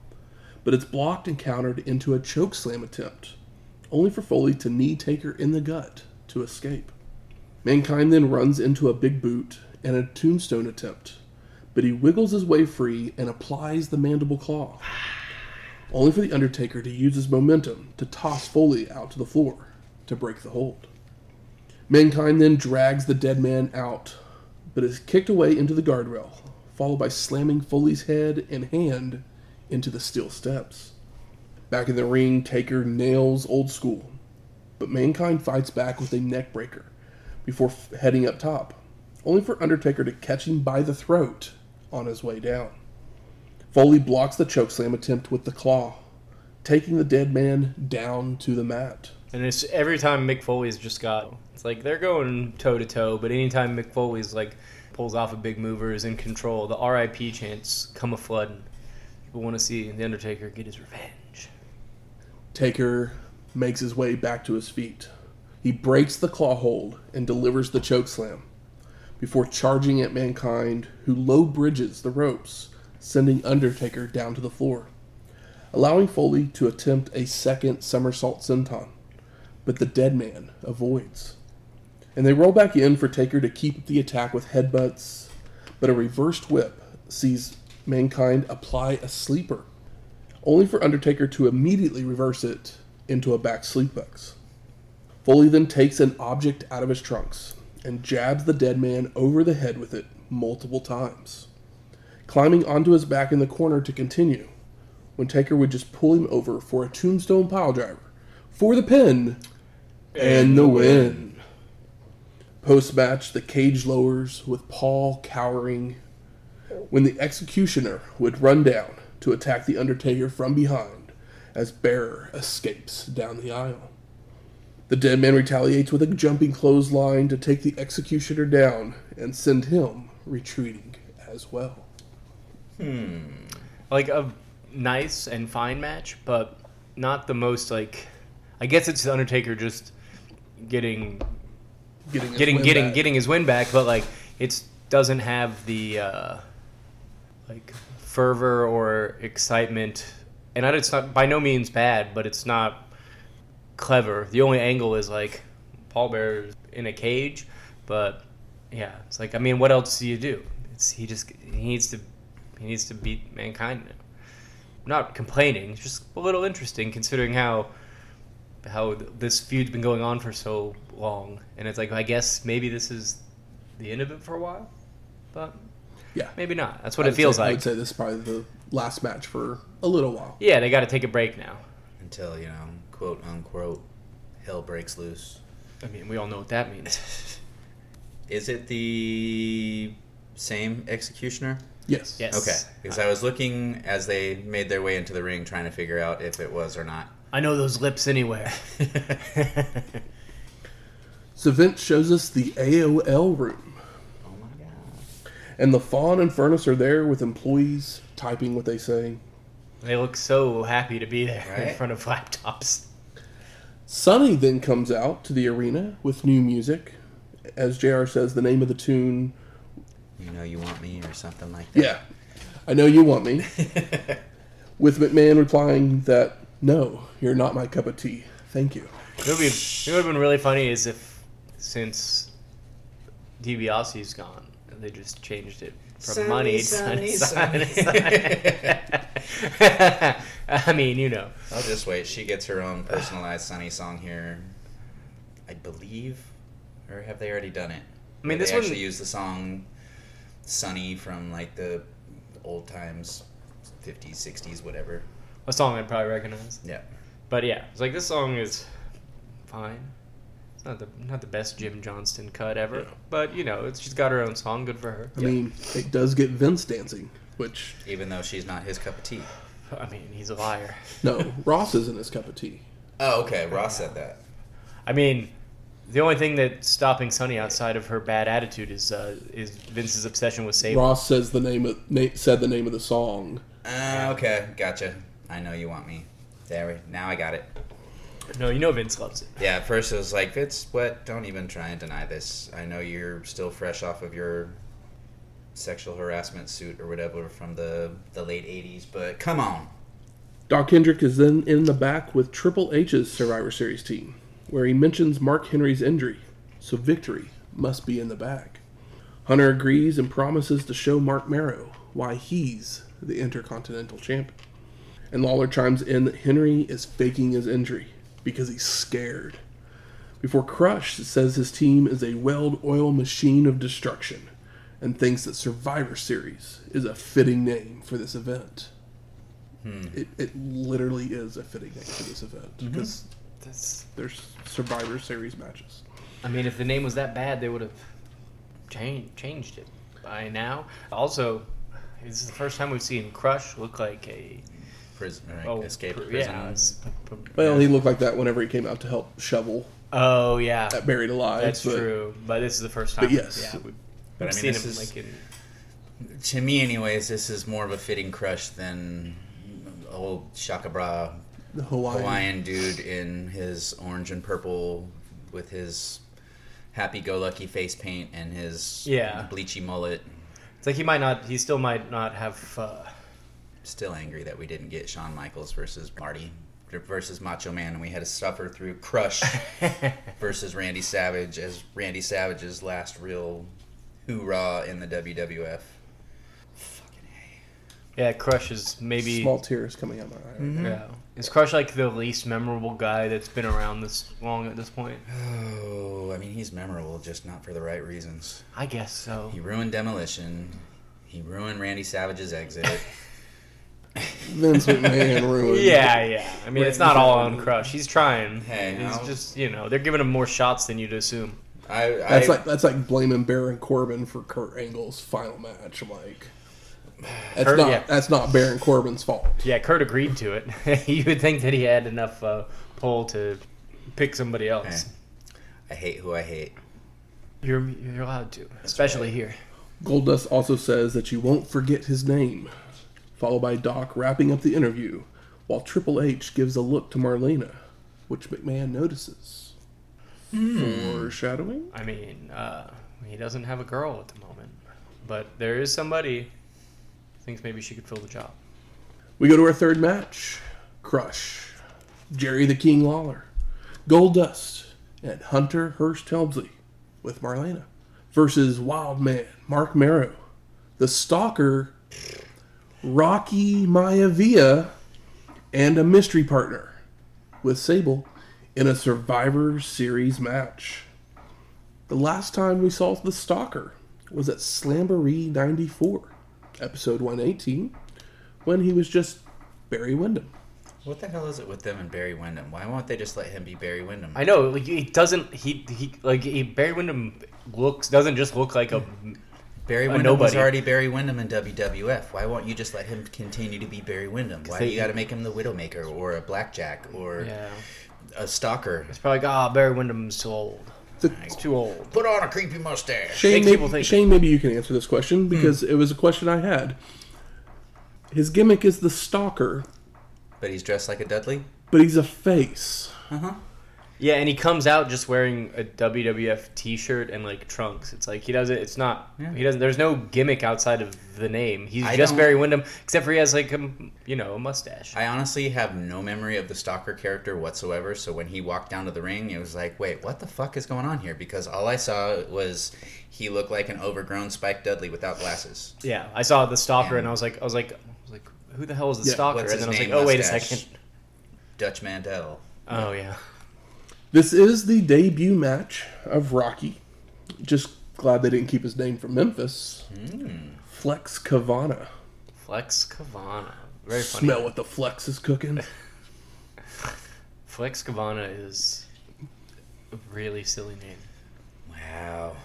But it's blocked and countered into a choke slam attempt, only for Foley to knee Taker in the gut to escape. Mankind then runs into a big boot and a tombstone attempt, but he wiggles his way free and applies the mandible claw, only for the Undertaker to use his momentum to toss Foley out to the floor to break the hold. Mankind then drags the dead man out, but is kicked away into the guardrail, followed by slamming Foley's head and hand into the steel steps. Back in the ring, Taker nails Old School, but Mankind fights back with a neckbreaker before f- heading up top, only for Undertaker to catch him by the throat on his way down. Foley blocks the chokeslam attempt with the claw, taking the dead man down to the mat. And it's every time Mick Foley's just got it's like they're going toe to toe, but anytime Mick Foley's like pulls off a big mover is in control, the RIP chants come a flood. People want to see the Undertaker get his revenge. Taker makes his way back to his feet. He breaks the claw hold and delivers the choke slam before charging at Mankind, who low bridges the ropes, sending Undertaker down to the floor, allowing Foley to attempt a second somersault senton, but the dead man avoids. And they roll back in for Taker to keep the attack with headbutts, but a reversed whip sees Mankind apply a sleeper only for Undertaker to immediately reverse it into a back sleeplex. Foley then takes an object out of his trunks and jabs the dead man over the head with it multiple times, climbing onto his back in the corner to continue, when Taker would just pull him over for a tombstone pile driver for the pin and the win. Post match, the cage lowers with Paul cowering when the executioner would run down to attack the Undertaker from behind as Bearer escapes down the aisle. The dead man retaliates with a jumping clothesline to take the executioner down and send him retreating as well. Like a nice and fine match, but not the most like. I guess it's the Undertaker just getting Getting his getting getting back. getting his win back, but like it doesn't have the uh, like fervor or excitement. And I, it's not by no means bad, but it's not clever. The only angle is like Paul Bear in a cage, but yeah, it's like I mean, what else do you do? It's he just he needs to he needs to beat mankind now. I'm not complaining, it's just a little interesting considering how how this feud's been going on for so long, and it's like I guess maybe this is the end of it for a while, but Yeah. maybe not. That's what I it feels say- I like. would say this is probably the last match for a little while. Yeah, they got to take a break now. until you know, quote unquote, hell breaks loose. I mean, we all know what that means. Is it the same executioner? Yes. Yes. Okay, because I was looking as they made their way into the ring, trying to figure out if it was or not. I know those lips anywhere. So Vince shows us the AOL room, Oh my god! and LaFon and Furnas are there with employees typing what they say. they look so happy to be there in front of laptops. Sunny then comes out to the arena with new music. As JR says, the name of the tune, You know you want me or something like that. yeah, I know you want me. with McMahon replying that, no, you're not my cup of tea. Thank you. It would be. It would have been really funny is if since DiBiase's gone, They just changed it from Sunny, money. sunny, to sunny. I mean, you know. I'll just wait. She gets her own personalized Sunny song here. I believe, or have they already done it? I mean, Where this they one- actually use the song "Sunny" from like the old times, fifties, sixties, whatever. A song I'd probably recognize. Yeah. But yeah, it's like this song is fine. It's not the not the best Jim Johnston cut ever, Yeah. but you know, it's, she's got her own song. Good for her. I mean, it does get Vince dancing, which Even though she's not his cup of tea. I mean, he's a liar. no, Ross isn't his cup of tea. Oh, okay. Ross said that. I mean, the only thing that's stopping Sunny outside of her bad attitude is uh, is Vince's obsession with Sable. Ross says the name of na- said the name of the song. Uh, okay, gotcha. I know you want me. There, we, now I got it. No, you know Vince loves it. Yeah, at first it was like, Vince, what? Don't even try and deny this. I know you're still fresh off of your sexual harassment suit or whatever from the, the late 80s, but come on. Doc Hendrix is then in the back with Triple H's Survivor Series team, where he mentions Mark Henry's injury, so victory must be in the back. Hunter agrees and promises to show Marc Mero why he's the Intercontinental Champion. And Lawler chimes in that Henry is faking his injury because he's scared. Before Crush says his team is a weld oil machine of destruction and thinks that Survivor Series is a fitting name for this event. Hmm. It, it literally is a fitting name for this event mm-hmm. because That's, there's Survivor Series matches. I mean, if the name was that bad, they would have changed changed it by now. Also, this is the first time we've seen Crush look like a Prison, right? oh Escape pr- prison. Yeah, Well, he looked like that whenever he came out to help Shovel oh yeah, at Buried Alive. that's but true. But this is the first time. but yes. yeah, we've, But I we've mean, seen this him is- like in. To me, anyways, this is more of a fitting crush than old Shaka Bra The Hawaiian. Hawaiian dude in his orange and purple with his happy-go-lucky face paint and his Yeah. bleachy mullet. It's like he might not. He still might not have. Uh, Still angry that we didn't get Shawn Michaels versus Marty versus Macho Man, and we had to suffer through Crush versus Randy Savage as Randy Savage's last real hoorah in the WWF. Fucking A. yeah, Crush is maybe. Small tears coming out my eye. Mm-hmm. Yeah, is Crush like the least memorable guy that's been around this long at this point? Oh, I mean, he's memorable, just not for the right reasons. I guess so. He ruined Demolition. He ruined Randy Savage's exit. Vince McMahon ruined. Yeah, yeah. I mean, it's not all on Crush. He's trying. Hey, He's I'll- just, you know, they're giving him more shots than you'd assume. I, That's like that's like blaming Baron Corbin for Kurt Angle's final match. I'm like, that's Kurt- not yeah. that's not Baron Corbin's fault. Yeah, Kurt agreed to it. you would think that he had enough uh, pull to pick somebody else. Hey. I hate who I hate. You're you're allowed to, especially right. here. Goldust also says that you won't forget his name, followed by Doc wrapping up the interview, while Triple H gives a look to Marlena, which McMahon notices. Foreshadowing? I mean, uh, he doesn't have a girl at the moment, but there is somebody who thinks maybe she could fill the job. We go to our third match Crush, Jerry the King Lawler, Goldust, and Hunter Hearst Helmsley with Marlena versus Wild Man Marc Mero, the Stalker, Rocky Maivia, and a mystery partner with Sable in a Survivor Series match. The last time we saw the Stalker was at Slamboree 94, episode 118, when he was just Barry Windham. What the hell is it with them and Barry Windham? Why won't they just let him be Barry Windham? I know, like he doesn't. He he like he, Barry Windham looks doesn't just look like a. Barry a Windham was already Barry Windham in WWF. Why won't you just let him continue to be Barry Windham? Why do they- you got to make him the Widowmaker or a Blackjack or Yeah, a Stalker? it's probably like ah, Barry Windham's too old. The- He's too old. Put on a creepy mustache. Shane, maybe. Shane, maybe you can answer this question because it was a question I had. His gimmick is the Stalker, But he's dressed like a Dudley. but he's a face. Uh huh. Yeah, and he comes out just wearing a WWF T-shirt and like trunks. It's like he doesn't. It's not. Yeah. He doesn't. There's no gimmick outside of the name. He's I just Barry Windham, except for he has like a you know a mustache. I honestly have no memory of the Stalker character whatsoever. So when he walked down to the ring, it was like, wait, what the fuck is going on here? Because all I saw was he looked like an overgrown Spike Dudley without glasses. Yeah, I saw the stalker, and And- I was like, I was like, I was like, who the hell is the Yeah, stalker? And then I was his like, name? oh wait a second. Dutch Mantel. Oh yeah. This is the debut match of Rocky. Just glad they didn't keep his name from Memphis. Mm. Flex Kavana. Flex Kavana. Very funny. Smell what the Flex is cooking. Flex Kavana is a really silly name. Wow.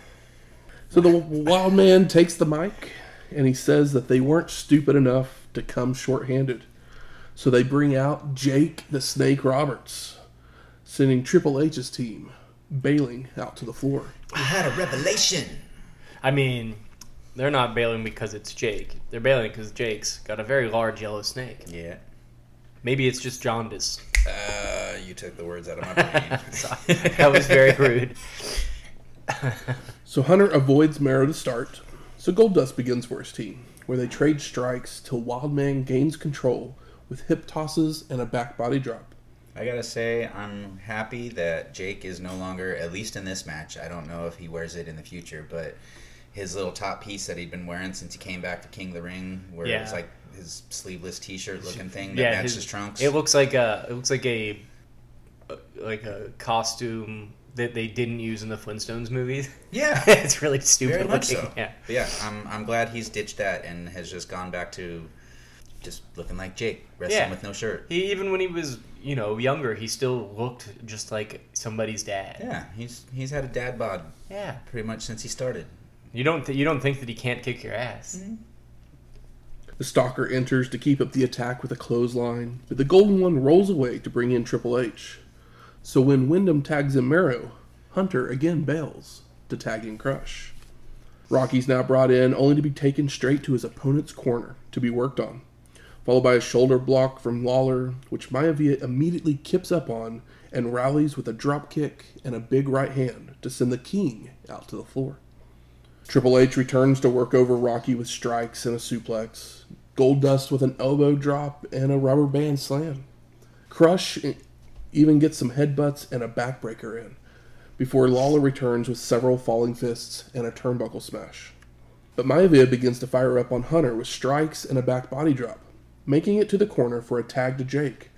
So the wild man takes the mic and he says that they weren't stupid enough to come short-handed. So they bring out Jake the Snake Roberts, sending Triple H's team bailing out to the floor. I had a revelation. I mean, they're not bailing because it's Jake. They're bailing because Jake's got a very large yellow snake. Yeah. Maybe it's just jaundice. Uh, you took the words out of my brain. that was very rude. So Hunter avoids Mero to start. So Goldust begins for his team, where they trade strikes till Wildman gains control with hip tosses and a back body drop. I gotta say, I'm happy that Jake is no longer, at least in this match. I don't know if he wears it in the future, but his little top piece that he'd been wearing since he came back to King of the Ring, where it was like his sleeveless T-shirt looking thing that yeah, matched his, trunks. It looks like a it looks like a like a costume that they didn't use in the Flintstones movies. yeah, it's really stupid very much so. Yeah. But yeah, I'm I'm glad he's ditched that and has just gone back to just looking like Jake, wrestling Yeah. with no shirt. He even when he was you know younger, he still looked just like somebody's dad. Yeah, he's he's had a dad bod Yeah. pretty much since he started. You don't th- you don't think that he can't kick your ass? Mm-hmm. The Stalker enters to keep up the attack with a clothesline, but the Golden One rolls away to bring in Triple H. So when Windham tags in Mero, Hunter again bails to tag in Crush. Rocky's now brought in only to be taken straight to his opponent's corner to be worked on, followed by a shoulder block from Lawler, which Maivia immediately kips up on and rallies with a drop kick and a big right hand to send the King out to the floor. Triple H returns to work over Rocky with strikes and a suplex. Goldust with an elbow drop and a rubber band slam. Crush even gets some headbutts and a backbreaker in, before Lawler returns with several falling fists and a turnbuckle smash. But Maivia begins to fire up on Hunter with strikes and a back body drop, making it to the corner for a tag to Jake,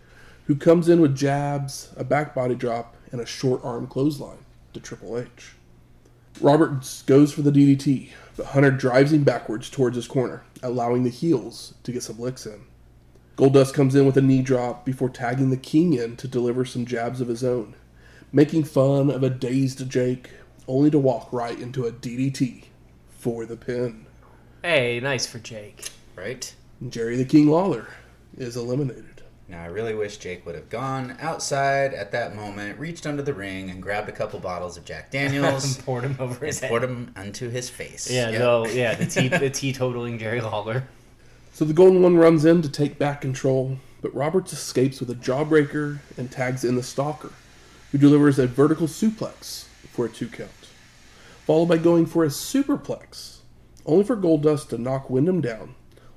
who comes in with jabs, a back body drop, and a short arm clothesline to Triple H. Roberts goes for the DDT, but Hunter drives him backwards towards his corner, allowing the heels to get some licks in. Goldust comes in with a knee drop before tagging the King in to deliver some jabs of his own, making fun of a dazed Jake, only to walk right into a DDT for the pin. Hey, nice for Jake. Right? Jerry the King Lawler is eliminated. Now, I really wish Jake would have gone outside at that moment, reached under the ring, and grabbed a couple bottles of Jack Daniels, and poured him over his and head. poured them onto his face. Yeah, Yep. no, yeah, the tea, the teetotaling Jerry Lawler. So the Golden One runs in to take back control, but Roberts escapes with a jawbreaker and tags in the Stalker, who delivers a vertical suplex for a two count, followed by going for a superplex, only for Goldust to knock Windham down,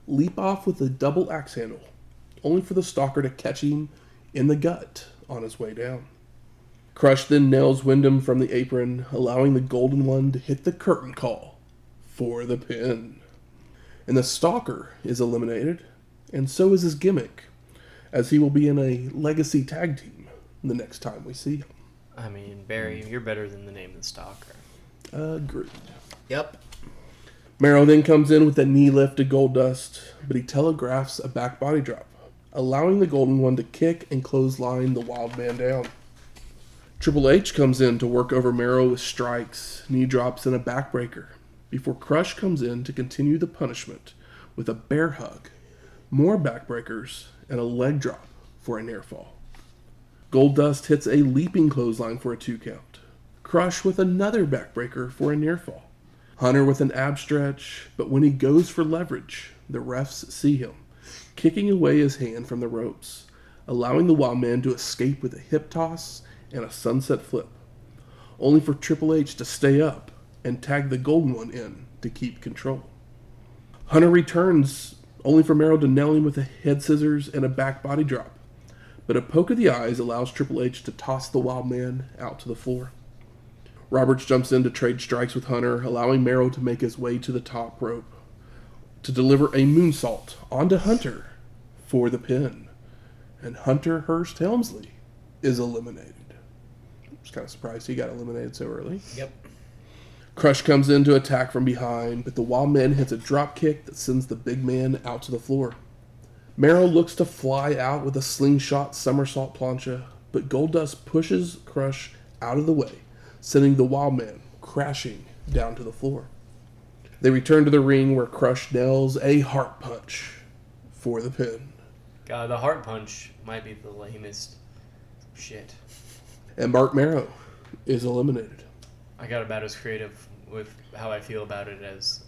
leap off with a double axe handle, only for the Stalker to catch him in the gut on his way down. Crush then nails Windham from the apron, allowing the Golden One to hit the curtain call for the pin and the Stalker is eliminated, and so is his gimmick, as he will be in a legacy tag team the next time we see him. I mean, Barry, you're better than the name of the stalker. Agreed. Yep. Mero then comes in with a knee lift to Goldust, but he telegraphs a back body drop, allowing the Golden One to kick and clothesline the Wild Man down. Triple H comes in to work over Mero with strikes, knee drops, and a backbreaker, before Crush comes in to continue the punishment with a bear hug, more backbreakers, and a leg drop for a near fall. Goldust hits a leaping clothesline for a two count. Crush with another backbreaker for a near fall. Hunter with an ab stretch, but when he goes for leverage, the refs see him, kicking away his hand from the ropes, allowing the Wild Man to escape with a hip toss and a sunset flip, only for Triple H to stay up and tag the Golden One in to keep control. Hunter returns, only for Mero to nail him with a head scissors and a back body drop, but a poke of the eyes allows Triple H to toss the Wild Man out to the floor. Roberts jumps in to trade strikes with Hunter, allowing Mero to make his way to the top rope to deliver a moonsault onto Hunter for the pin. And Hunter Hearst Helmsley is eliminated. I was kind of surprised he got eliminated so early. Yep. Crush comes in to attack from behind, but the Wild Man hits a drop kick that sends the big man out to the floor. Mero looks to fly out with a slingshot somersault plancha, but Goldust pushes Crush out of the way, sending the Wild Man crashing down to the floor. They return to the ring where Crush nails a heart punch for the pin. God, the heart punch might be the lamest shit. And Marc Mero is eliminated. I got about as creative with how I feel about it as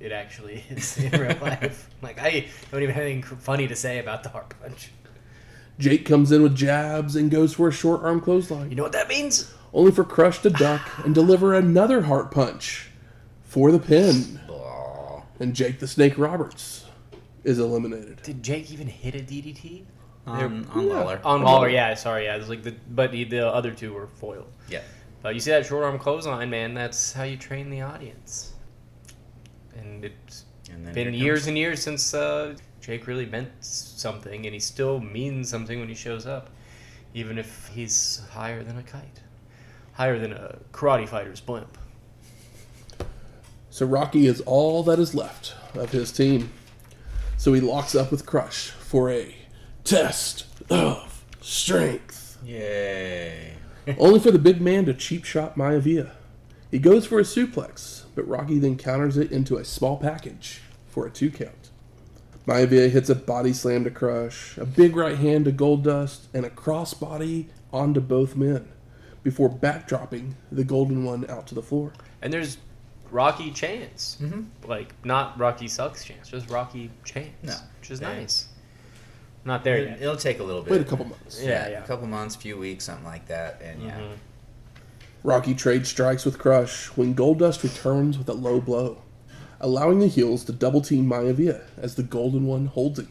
it actually is in real life. Like I don't even have anything funny to say about the heart punch. Jake comes in with jabs and goes for a short arm clothesline. You know what that means? Only for Crush to duck and deliver another heart punch for the pin. And Jake the Snake Roberts is eliminated. Did Jake even hit a DDT? On, on Lawler. On Waller, yeah, sorry, yeah. It was like the but the, the other two were foiled. Yeah. But you see that short arm clothesline, man. That's how you train the audience. And it's And then been years comes- and years since uh, Jake really meant something, and he still means something when he shows up, even if he's higher than a kite, higher than a karate fighter's blimp. So Rocky is all that is left of his team. So he locks up with Crush for a test of strength. Yay. Only for the big man to cheap shot Maivia. He goes for a suplex, but Rocky then counters it into a small package for a two count. Maivia hits a body slam to Crush, a big right hand to Goldust, and a crossbody onto both men before backdropping the Golden One out to the floor. And there's Rocky chance, Mhm. like not Rocky sucks chance, just Rocky chance, No. which is Yeah. nice. Not there It, yet. it'll take a little bit. Wait a couple months. Yeah, yeah. A couple months, a few weeks, something like that. And yeah. Mhm. Rocky trades strikes with Crush when Goldust returns with a low blow, allowing the heels to double team Maivia as the Golden One holds him.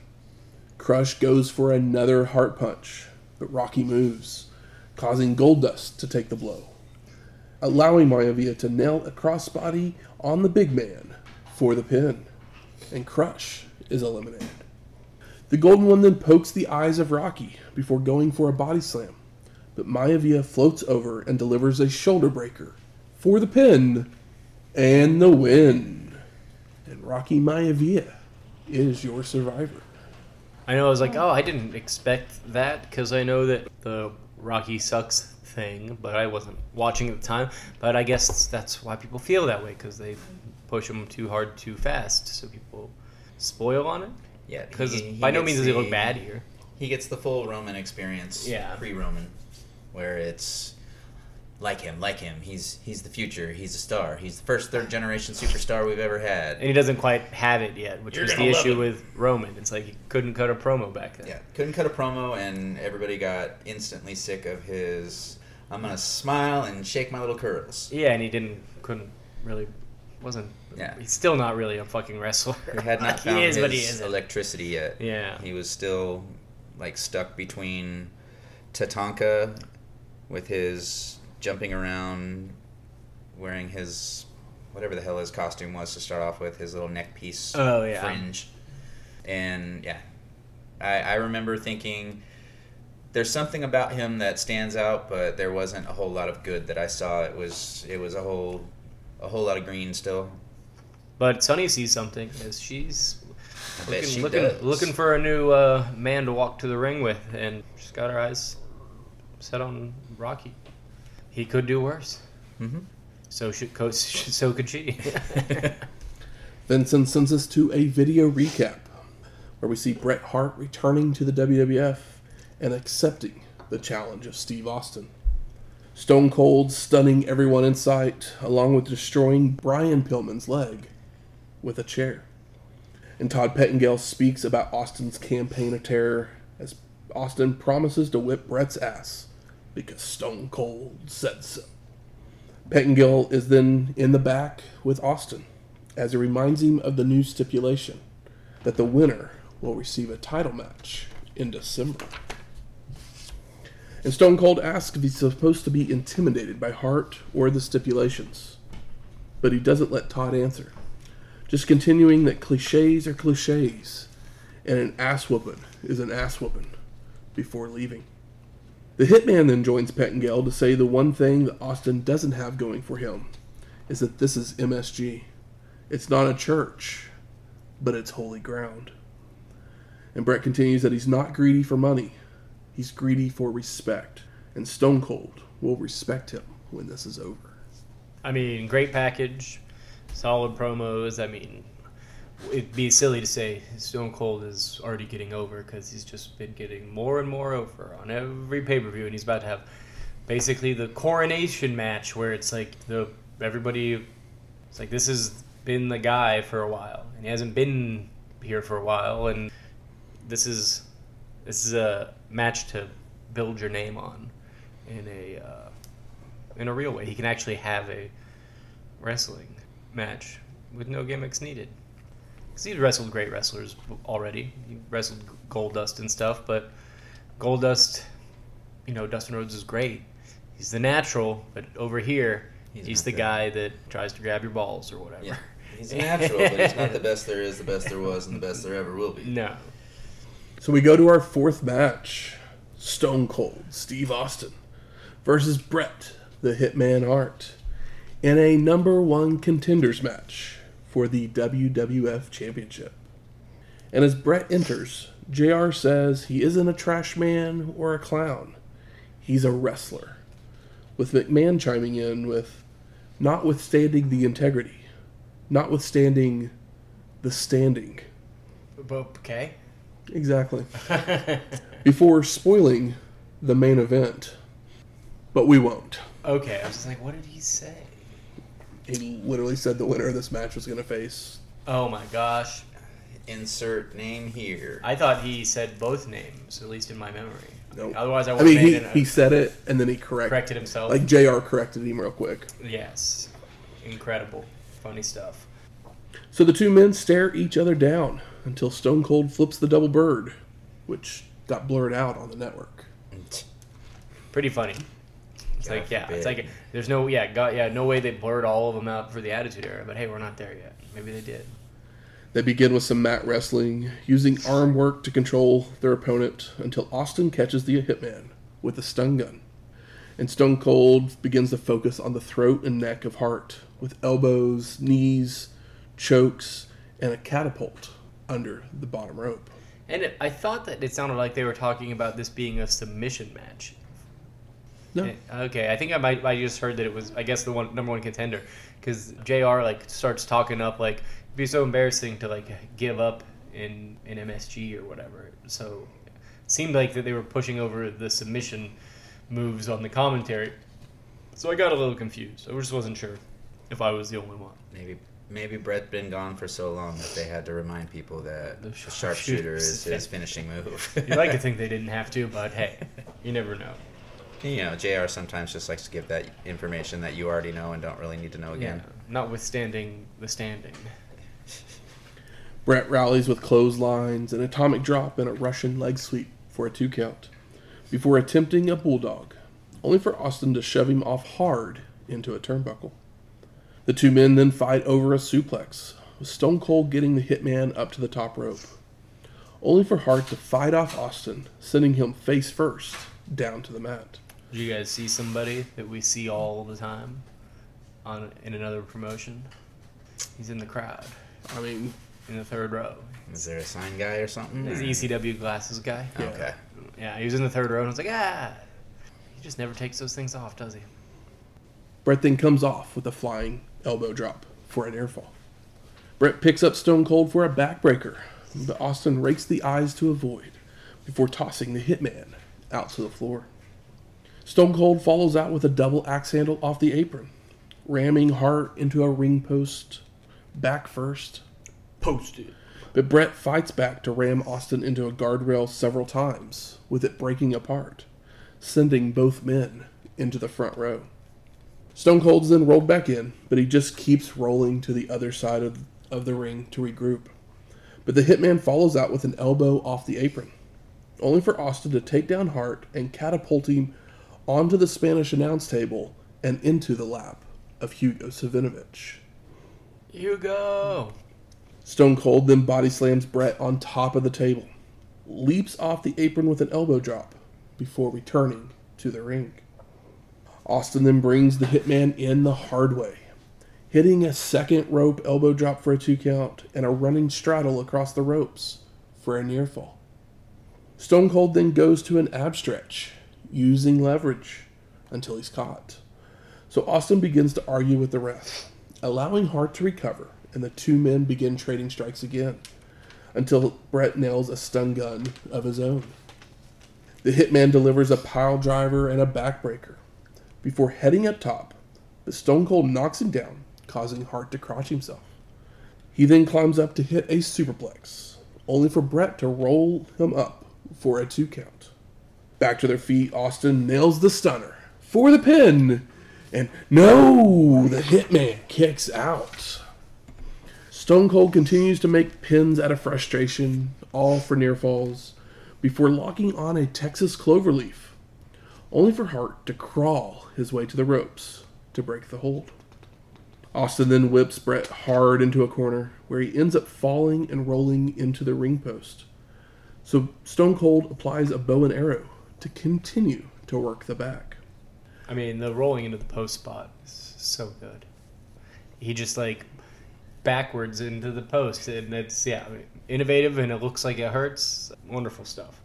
Crush goes for another heart punch, but Rocky moves, causing Goldust to take the blow, allowing Maivia to nail a crossbody on the big man for the pin, and Crush is eliminated. The Golden One then pokes the eyes of Rocky before going for a body slam but Maivia floats over and delivers a shoulder breaker for the pin and the win. And Rocky Maivia is your survivor. I know. I was like, oh, I didn't expect that because I know that the Rocky sucks thing, but I wasn't watching at the time. But I guess that's why people feel that way because they push him too hard, too fast, so people spoil on it. Yeah. Because by no means does he look bad here. He gets the full Roman experience. Yeah. Pre-Roman, where it's like him, like him. He's he's the future. He's a star. He's the first third generation superstar we've ever had. And he doesn't quite have it yet, which You're was the issue with Roman. It's like he couldn't cut a promo back then. Yeah, couldn't cut a promo, and everybody got instantly sick of his. I'm gonna smile and shake my little curls. Yeah, and he didn't, couldn't really, wasn't. Yeah. He's still not really a fucking wrestler. He had not Like, found he is, his but he isn't. electricity yet. Yeah. He was still like stuck between Tatanka with his jumping around, wearing his whatever the hell his costume was to start off with, his little neck piece Oh, yeah. fringe. And yeah, I, I remember thinking there's something about him that stands out, but there wasn't a whole lot of good that I saw. It was it was a whole a whole lot of green still. But Sunny sees something as she's looking, she looking, looking for a new uh, man to walk to the ring with, and she's got her eyes set on Rocky. He could do worse. Mhm. So should co- so could she. Vincent sends us to a video recap where we see Bret Hart returning to the WWF and accepting the challenge of Steve Austin. Stone Cold stunning everyone in sight, along with destroying Brian Pillman's leg with a chair. And Todd Pettengill speaks about Austin's campaign of terror as Austin promises to whip Bret's ass because Stone Cold said so. Pettengill is then in the back with Austin as it reminds him of the new stipulation that the winner will receive a title match in December. And Stone Cold asks if he's supposed to be intimidated by Hart or the stipulations. But he doesn't let Todd answer, just continuing that cliches are cliches, and an ass whooping is an ass whooping before leaving. The hitman then joins Pettengill to say the one thing that Austin doesn't have going for him is that this is MSG. It's not a church, but it's holy ground. And Bret continues that he's not greedy for money, he's greedy for respect. And Stone Cold will respect him when this is over. I mean, great package, solid promos. I mean, it'd be silly to say Stone Cold is already getting over because he's just been getting more and more over on every pay per view, and he's about to have basically the coronation match where it's like the everybody. It's like this has been the guy for a while, and he hasn't been here for a while, and this is this is a match to build your name on in a uh, in a real way. He can actually have a wrestling match with no gimmicks needed. Because he's wrestled great wrestlers already. He wrestled Goldust and stuff, but Goldust, you know, Dustin Rhodes is great. He's the natural, but over here, he's, He's the not guy that tries to grab your balls or whatever. Yeah. He's a natural, but he's not the best there is, the best there was, and the best there ever will be. No. So we go to our fourth match Stone Cold Steve Austin versus Bret the Hitman Hart in a number one contenders match for the WWF Championship. And as Bret enters, JR says he isn't a trash man or a clown, he's a wrestler. With McMahon chiming in with, notwithstanding the integrity, notwithstanding the standing. Okay. Exactly. Before spoiling the main event. But we won't. okay. I was just like, what did he say? He literally said the winner of this match was going to face. Oh my gosh. Insert name here. I thought he said both names, at least in my memory. Nope. Otherwise, I I would mean, have he, made it. he said it and then he correct, corrected himself. Like JR corrected him real quick. yes. Incredible. Funny stuff. So the two men stare each other down until Stone Cold flips the double bird, which got blurred out on the network. Pretty funny. It's God like yeah, it's forbid. like there's no yeah, got yeah, no way they blurred all of them out for the Attitude Era, but hey, we're not there yet. Maybe they did. They begin with some mat wrestling, using arm work to control their opponent until Austin catches the hitman with a stun gun. And Stone Cold begins to focus on the throat and neck of Hart with elbows, knees, chokes, and a catapult under the bottom rope. And it, I thought that it sounded like they were talking about this being a submission match. No. Eh, Okay, I think I might. I just heard that it was. I guess the one number one contender, because Jr. like starts talking up like it'd be so embarrassing to like give up in in MSG or whatever. So it seemed like that they were pushing over the submission moves on the commentary. So I got a little confused. I just wasn't sure if I was the only one. Maybe maybe Bret's been gone for so long that they had to remind people that The the sharpshooter sharpshooter is is his finishing move. You'd like to think they didn't have to, but hey, you never know. You know, Jr. sometimes just likes to give that information that you already know and don't really need to know Yeah, again. notwithstanding the standing. Bret rallies with clotheslines, an atomic drop, and a Russian leg sweep for a two count, before attempting a bulldog, only for Austin to shove him off hard into a turnbuckle. The two men then fight over a suplex, with Stone Cold getting the hitman up to the top rope, only for Hart to fight off Austin, sending him face first down to the mat. Did you guys see somebody that we see all the time on in another promotion? He's in the crowd, I mean, in the third row. Is there a sign guy or something? He's or- the ECW glasses guy. Yeah. Okay. Yeah, he was in the third row, and I was like, ah. He just never takes those things off, does he? Bret then comes off with a flying elbow drop for an air fall. Bret picks up Stone Cold for a backbreaker, but Austin rakes the eyes to avoid before tossing the hitman out to the floor. Stone Cold follows out with a double axe handle off the apron, ramming Hart into a ring post back first. Posted. But Bret fights back to ram Austin into a guardrail several times, with it breaking apart, sending both men into the front row. Stone Cold's then rolled back in, but he just keeps rolling to the other side of, of the ring to regroup. But the hitman follows out with an elbow off the apron. only for Austin to take down Hart and catapult him onto the Spanish announce table and into the lap of Hugo Savinovich. Hugo. Stone Cold then body slams Bret on top of the table, leaps off the apron with an elbow drop before returning to the ring. Austin then brings the Hitman in the hard way, hitting a second rope elbow drop for a two count and a running straddle across the ropes for a near fall. Stone Cold then goes to an ab stretch, using leverage until he's caught. So Austin begins to argue with the ref, allowing Hart to recover, and the two men begin trading strikes again until Bret nails a stun gun of his own. The hitman delivers a pile driver and a backbreaker before heading up top, but Stone Cold knocks him down, causing Hart to crouch himself. He then climbs up to hit a superplex, only for Bret to roll him up for a two count. Back to their feet, Austin nails the stunner for the pin, and no, the hitman kicks out. Stone Cold continues to make pins out of frustration, all for near falls, before locking on a Texas cloverleaf, only for Hart to crawl his way to the ropes to break the hold. Austin then whips Bret hard into a corner, where he ends up falling and rolling into the ring post. So Stone Cold applies a bow and arrow to continue to work the back. I mean, the rolling into the post spot is so good. He just like backwards into the post, and it's yeah, innovative, and it looks like it hurts. Wonderful stuff.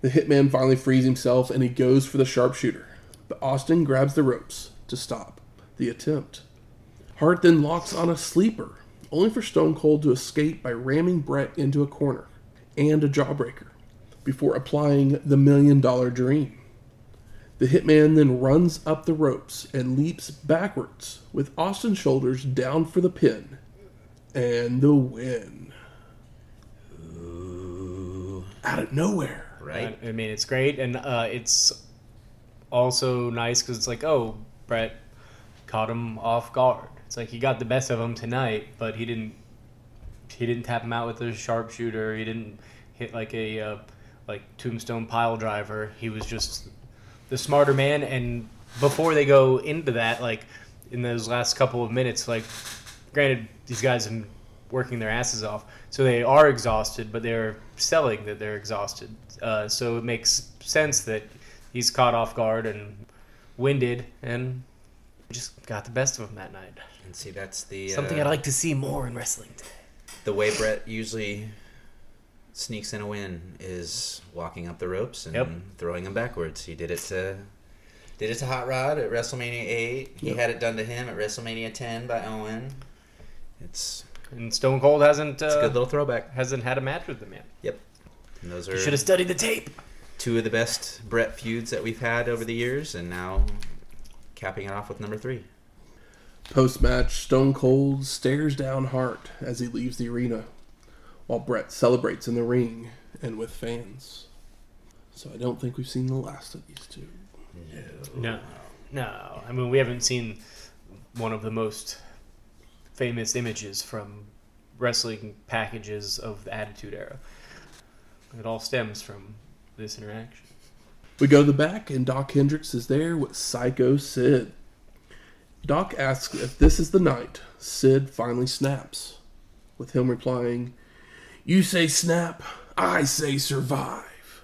The hitman finally frees himself and he goes for the sharpshooter, but Austin grabs the ropes to stop the attempt. Hart then locks on a sleeper, only for Stone Cold to escape by ramming Bret into a corner and a jawbreaker before applying the million dollar dream. The hitman then runs up the ropes and leaps backwards with Austin's shoulders down for the pin and the win. Out of nowhere. Right? I mean, it's great, and uh, it's also nice because it's like, oh, Bret caught him off guard. It's like he got the best of him tonight, but he didn't. He didn't tap him out with a sharpshooter. He didn't hit like a uh, like tombstone pile driver. He was just the smarter man. And before they go into that, like in those last couple of minutes, like granted, these guys have been working their asses off, so they are exhausted, but they're selling that they're exhausted. Uh, so it makes sense that he's caught off guard and winded, and just got the best of him that night. And see, that's the Something uh, I'd like to see more in wrestling. Today. the way Bret usually sneaks in a win is walking up the ropes and Yep. throwing them backwards. He did it to did it to Hot Rod at WrestleMania eight. He Yep. had it done to him at WrestleMania ten by Owen. It's And Stone Cold hasn't it's a uh, good little throwback. hasn't had a match with him yet. Yep. And those You are should have studied the tape. two of the best Bret feuds that we've had over the years, and now capping it off with number three. Post match, Stone Cold stares down Hart as he leaves the arena, while Bret celebrates in the ring and with fans. So I don't think we've seen the last of these two. No, no. No. I mean, we haven't seen one of the most famous images from wrestling packages of the Attitude Era. It all stems from this interaction. We go to the back, and Doc Hendrix is there with Sycho Sid. Doc asks if this is the night Sid finally snaps, with him replying, You say snap, I say survive,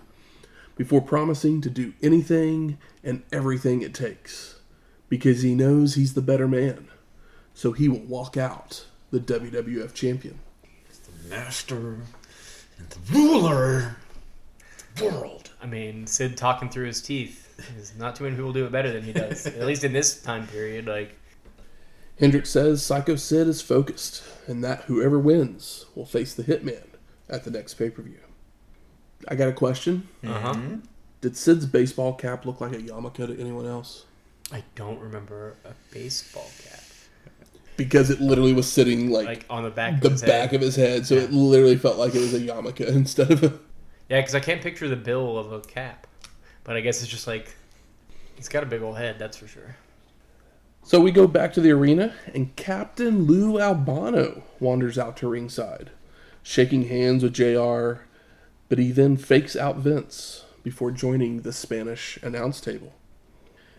before promising to do anything and everything it takes, because he knows he's the better man, so he will walk out the WWF champion. He's the master and the ruler. of the World. I mean, Sid talking through his teeth. There's not too many people do it better than he does. At least in this time period. Like, Hendrix says Sycho Sid is focused, and that whoever wins will face the Hitman at the next pay per view. I got a question. uh huh. Did Sid's baseball cap look like a yarmulke to anyone else? I don't remember a baseball cap Because it literally was sitting like, like on the back. the of his back head. of his head, so it literally felt like it was a yarmulke instead of a. Yeah, because I can't picture the bill of a cap, but I guess it's just like he's got a big old head. That's for sure. So we go back to the arena, and Captain Lou Albano wanders out to ringside, shaking hands with JR, but he then fakes out Vince before joining the Spanish announce table.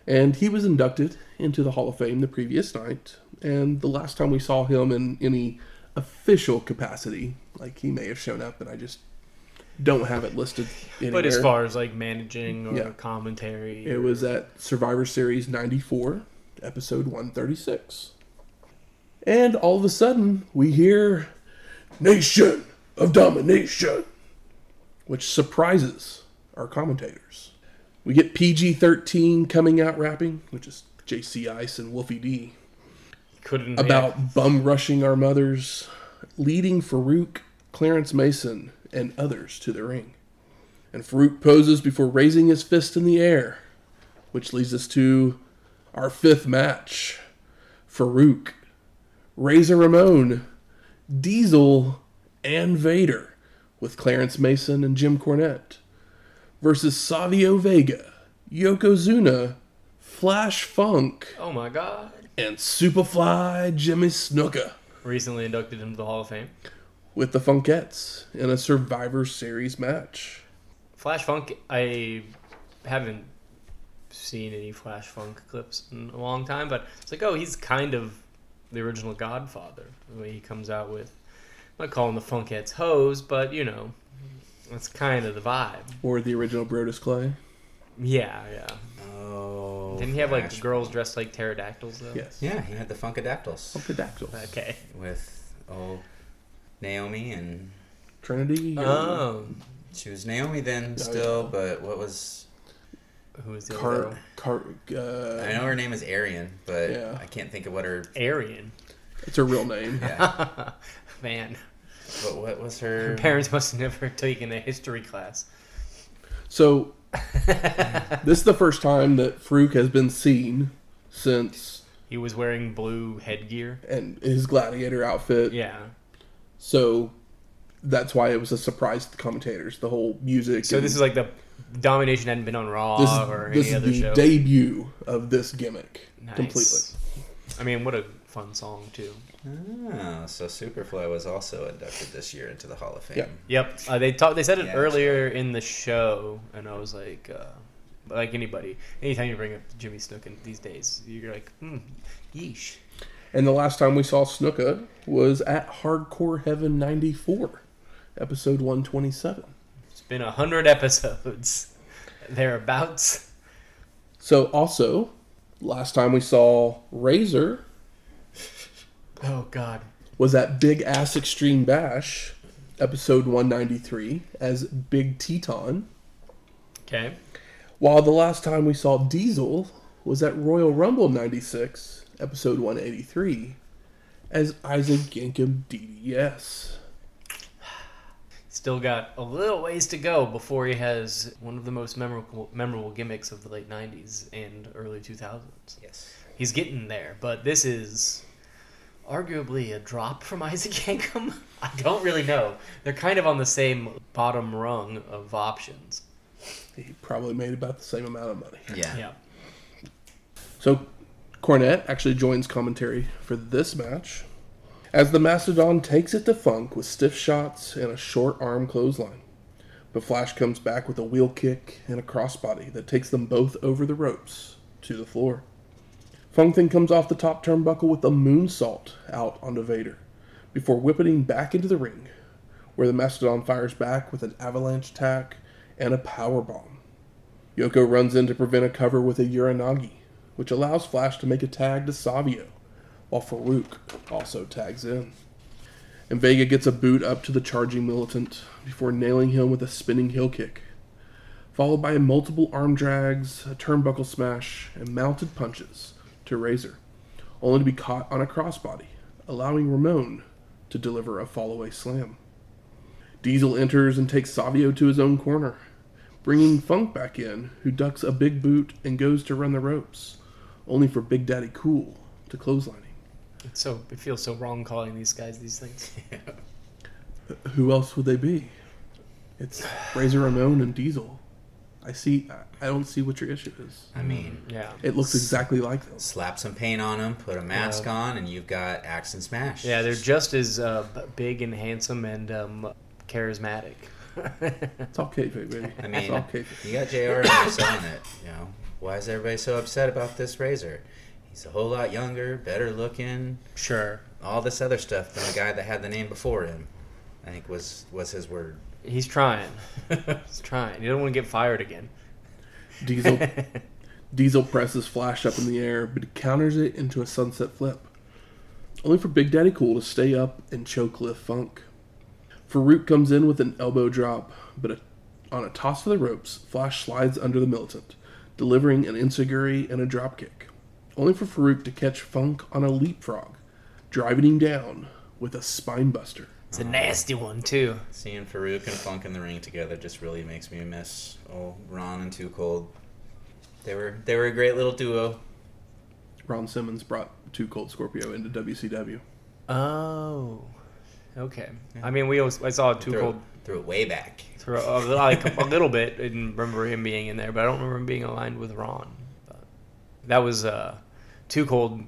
And he was inducted into the Hall of Fame the previous night, and the last time we saw him in any official capacity, like he may have shown up, and I just don't have it listed anywhere. But as far as like managing or Yeah. commentary, It was at Survivor Series 94, episode 136. And all of a sudden, we hear Nation of Domination, which surprises our commentators. We get PG 13 coming out rapping, which is JC Ice and Wolfie D, couldn't about bum rushing our mothers, leading Faarooq, Clarence Mason, and others to the ring. And Faarooq poses before raising his fist in the air, which leads us to our fifth match Faarooq, Razor Ramon, Diesel, and Vader, with Clarence Mason and Jim Cornette, versus Savio Vega, Yokozuna, Flash Funk, Oh my god! and Superfly Jimmy Snuka Recently inducted into the Hall of Fame. with the Funkettes in a Survivor Series match. Flash Funk, I haven't seen any Flash Funk clips in a long time, but it's like, oh, he's kind of the original Godfather. The way he comes out with, I'm not calling the Funkettes hoes, but you know, that's kind of the vibe. Or the original Brodus Clay. Yeah, yeah. Oh. Didn't he have like Flash. girls dressed like pterodactyls though? Yes. Yeah, he had the Funkadactyls Funkadactyls. Okay. with old Naomi, and Trinity. and- Oh, she was Naomi then oh, still, but what was who was the other Car, girl? Car, I know uh, her name is Arian, but Yeah. I can't think of what her. Arian. it's her real name. Yeah, Man, but what was her her? parents must have never taken a history class. So, this is the first time that Faarooq has been seen since He was wearing blue headgear. and his gladiator outfit. Yeah. So, that's why it was a surprise to the commentators. The whole music. So and- this is like the domination hadn't been on Raw this is, or this any is other the show. debut of this gimmick Nice. completely. I mean, what a fun song too. Oh, so Superfly was also inducted this year into the Hall of Fame. Yeah. Yep. Uh, they talked. They said it Yeah, earlier in the show, and I was like, uh, like anybody, anytime you bring up Jimmy Snuka in these days, you're like, hmm, yeesh. And the last time we saw Snuka was at Hardcore Heaven 94, episode 127. Been a hundred episodes, thereabouts. So, also, last time we saw Razor Oh God. was that Big Ass Extreme Bash, episode 193, as Big Titan. Okay. While the last time we saw Diesel was at Royal Rumble 96, episode 183, as Isaac Yankem DDS. Still got a little ways to go before he has one of the most memorable memorable gimmicks of the late '90s and early 2000s. Yes. He's getting there, but this is arguably a drop from Isaac Yankem. I don't really know. They're kind of on the same bottom rung of options. He probably made about the same amount of money. Yeah. Yeah. So, Cornette actually joins commentary for this match as the Mastodon takes it to Funk with stiff shots and a short arm clothesline. But Flash comes back with a wheel kick and a crossbody that takes them both over the ropes to the floor. Funk then comes off the top turnbuckle with a moonsault out onto Vader before whipping back into the ring, where the Mastodon fires back with an avalanche attack and a power bomb. Yoko runs in to prevent a cover with a Uranage, which allows Flash to make a tag to Savio, while Faarooq also tags in. And Vega gets a boot up to the charging militant before nailing him with a spinning heel kick, followed by multiple arm drags, a turnbuckle smash, and mounted punches to Razor, only to be caught on a crossbody, allowing Ramon to deliver a fallaway slam. Diesel enters and takes Savio to his own corner, bringing Funk back in, who ducks a big boot and goes to run the ropes, only for Big Daddy Cool to clothesline. It's so it feels so wrong calling these guys these things. Who else would they be? It's Razor Ramon and Diesel. I see. I- I don't see what your issue is. I mean, Yeah. It looks exactly like them. slap some paint on them, put a mask Yeah. on, and you've got Axe and Smash. Yeah, they're just as uh, big and handsome and um, charismatic. It's all kayfabe, baby. I it's all mean, kayfabe. you got JR and you're selling it. You know, why is everybody so upset about this Razor? He's a whole lot younger, better looking, Sure. all this other stuff than the guy that had the name before him. I think was was his word. He's trying. He's trying. He don't want to get fired again. Diesel Diesel presses Flash up in the air, but he counters it into a sunset flip. Only for Big Daddy Cool to stay up and choke Lift Funk. Faarooq comes in with an elbow drop, but a, on a toss to the ropes, Flash slides under the militant, delivering an enzuigiri and a dropkick. Only for Faarooq to catch Funk on a leapfrog, driving him down with a spinebuster. It's a nasty one too. Seeing Faarooq and Funk in the ring together just really makes me miss oh Ron and Too Cold. They were they were a great little duo. Ron Simmons brought Too Cold Scorpio into WCW. Oh. Okay. I mean, we always, I saw Too threw, Cold threw it way back. throw a, like a little bit. I didn't remember him being in there, but I don't remember him being aligned with Ron. But that was uh, Too Cold.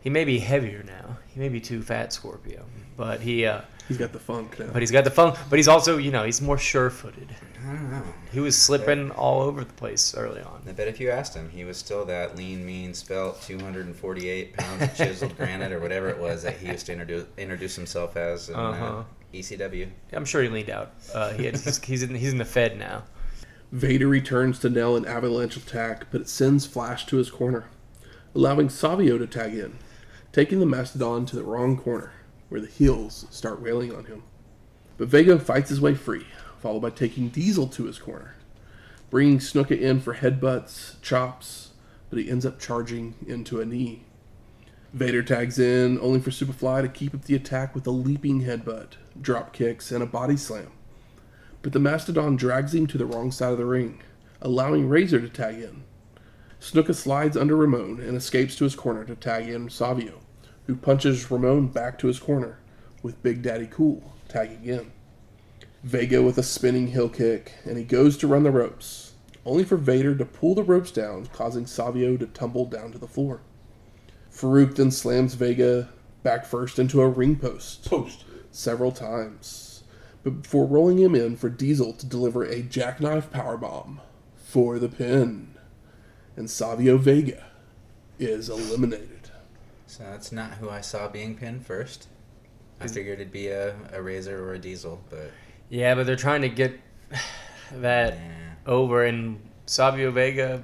He may be heavier now. He may be too fat, Scorpio, but he uh, He's got the funk now. but he's got the funk. But he's also you know he's more sure-footed. I don't know. He was slipping all over the place early on. I bet if you asked him, he was still that lean, mean, spelt, 248 pounds of chiseled granite or whatever it was that he used to introduce introduce himself as in Uh-huh. uh, ECW. I'm sure he leaned out. Uh, he had, he's, he's in he's in the Fed now. Vader returns to nail an avalanche attack, but it sends Flash to his corner, allowing Savio to tag in, taking the Mastodon to the wrong corner, where the heels start railing on him. But Vega fights his way free, followed by taking Diesel to his corner, bringing Snuka in for headbutts, chops, but he ends up charging into a knee. Vader tags in, only for Superfly to keep up the attack with a leaping headbutt, drop kicks, and a body slam but the Mastodon drags him to the wrong side of the ring, allowing Razor to tag in. Snuka slides under Ramon and escapes to his corner to tag in Savio, who punches Ramon back to his corner, with Big Daddy Cool tagging in. Vega with a spinning heel kick, and he goes to run the ropes, only for Vader to pull the ropes down, causing Savio to tumble down to the floor. Faarooq then slams Vega back first into a ring post Post. several times, but before rolling him in for Diesel to deliver a jackknife powerbomb for the pin. And Savio Vega is eliminated. So that's not who I saw being pinned first. I figured it'd be a, a Razor or a Diesel, but Yeah, but they're trying to get that yeah. over, and Savio Vega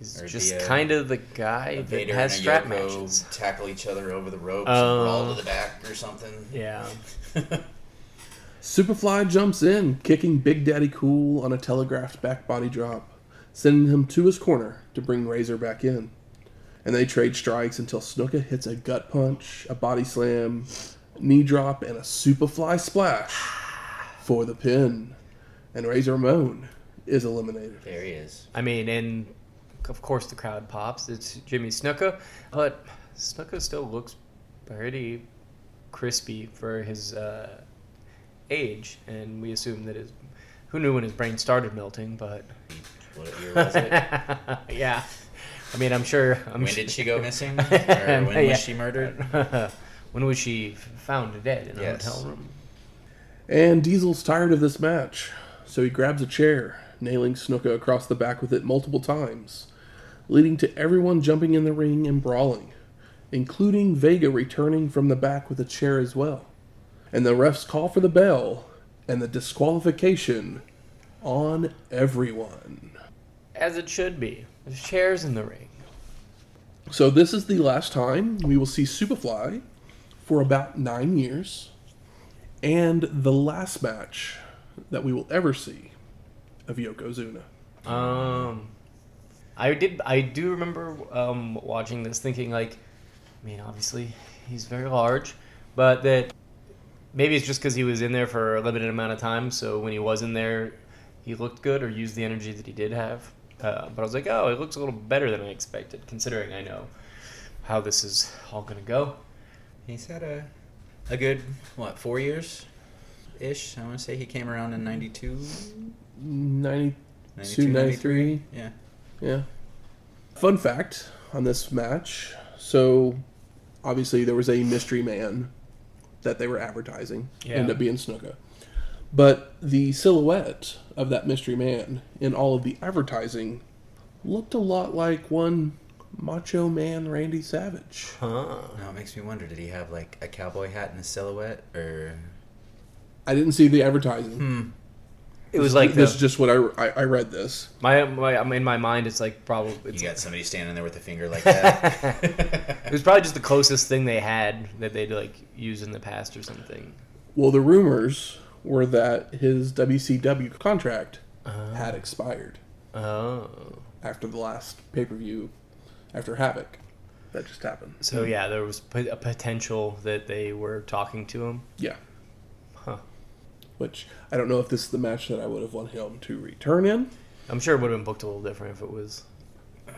is Or just the, uh, kind of the guy that Vader has and a strap Yoko matches. tackle each other over the ropes Oh. and roll to the back or something. Yeah. Superfly jumps in, kicking Big Daddy Cool on a telegraphed back body drop, sending him to his corner to bring Razor back in. And they trade strikes until Snuka hits a gut punch, a body slam, knee drop, and a Superfly splash for the pin. And Razor Ramon is eliminated. There he is. I mean, and of course the crowd pops. It's Jimmy Snuka, but Snuka still looks pretty crispy for his uh, age, and we assume that his. Who knew when his brain started melting? But What year was it? yeah, I mean, I'm sure. I'm when sure- did she go missing? Or when Yeah. was she murdered? when was she found dead in a Yes. hotel room? And Diesel's tired of this match, so he grabs a chair, nailing Snuka across the back with it multiple times, leading to everyone jumping in the ring and brawling, including Vega returning from the back with a chair as well. And the refs call for the bell and the disqualification on everyone. As it should be. There's chairs in the ring. So this is the last time we will see Superfly for about nine years, and the last match that we will ever see of Yokozuna. Um, I did. I do remember um, watching this, thinking like, I mean, obviously he's very large, but that maybe it's just because he was in there for a limited amount of time. So when he was in there, he looked good or used the energy that he did have. Uh, but I was like, oh, it looks a little better than I expected, considering I know how this is all gonna go. He's had a a good what four years ish. I want to say he came around in 92, 92, 92 93. Yeah. Yeah. Fun fact on this match. So, obviously, there was a mystery man that they were advertising. Yeah. Ended up being Snuka. But the silhouette of that mystery man in all of the advertising looked a lot like one Macho Man Randy Savage. Huh. No, it makes me wonder. Did he have like a cowboy hat and a silhouette, or I didn't see the advertising. Hmm. It was like this the, is just what I, I, I read this. my, my I mean, in my mind. It's like probably you it's, got somebody standing there with a finger like that? it was probably just the closest thing they had that they'd like use in the past or something. Well, the rumors were that his WCW contract Uh, had expired oh, after the last pay per view, after Havoc. That just happened. so yeah, there was a potential that they were talking to him. Yeah. Huh. Which I don't know if this is the match that I would have wanted him to return in. I'm sure it would have been booked a little different if it was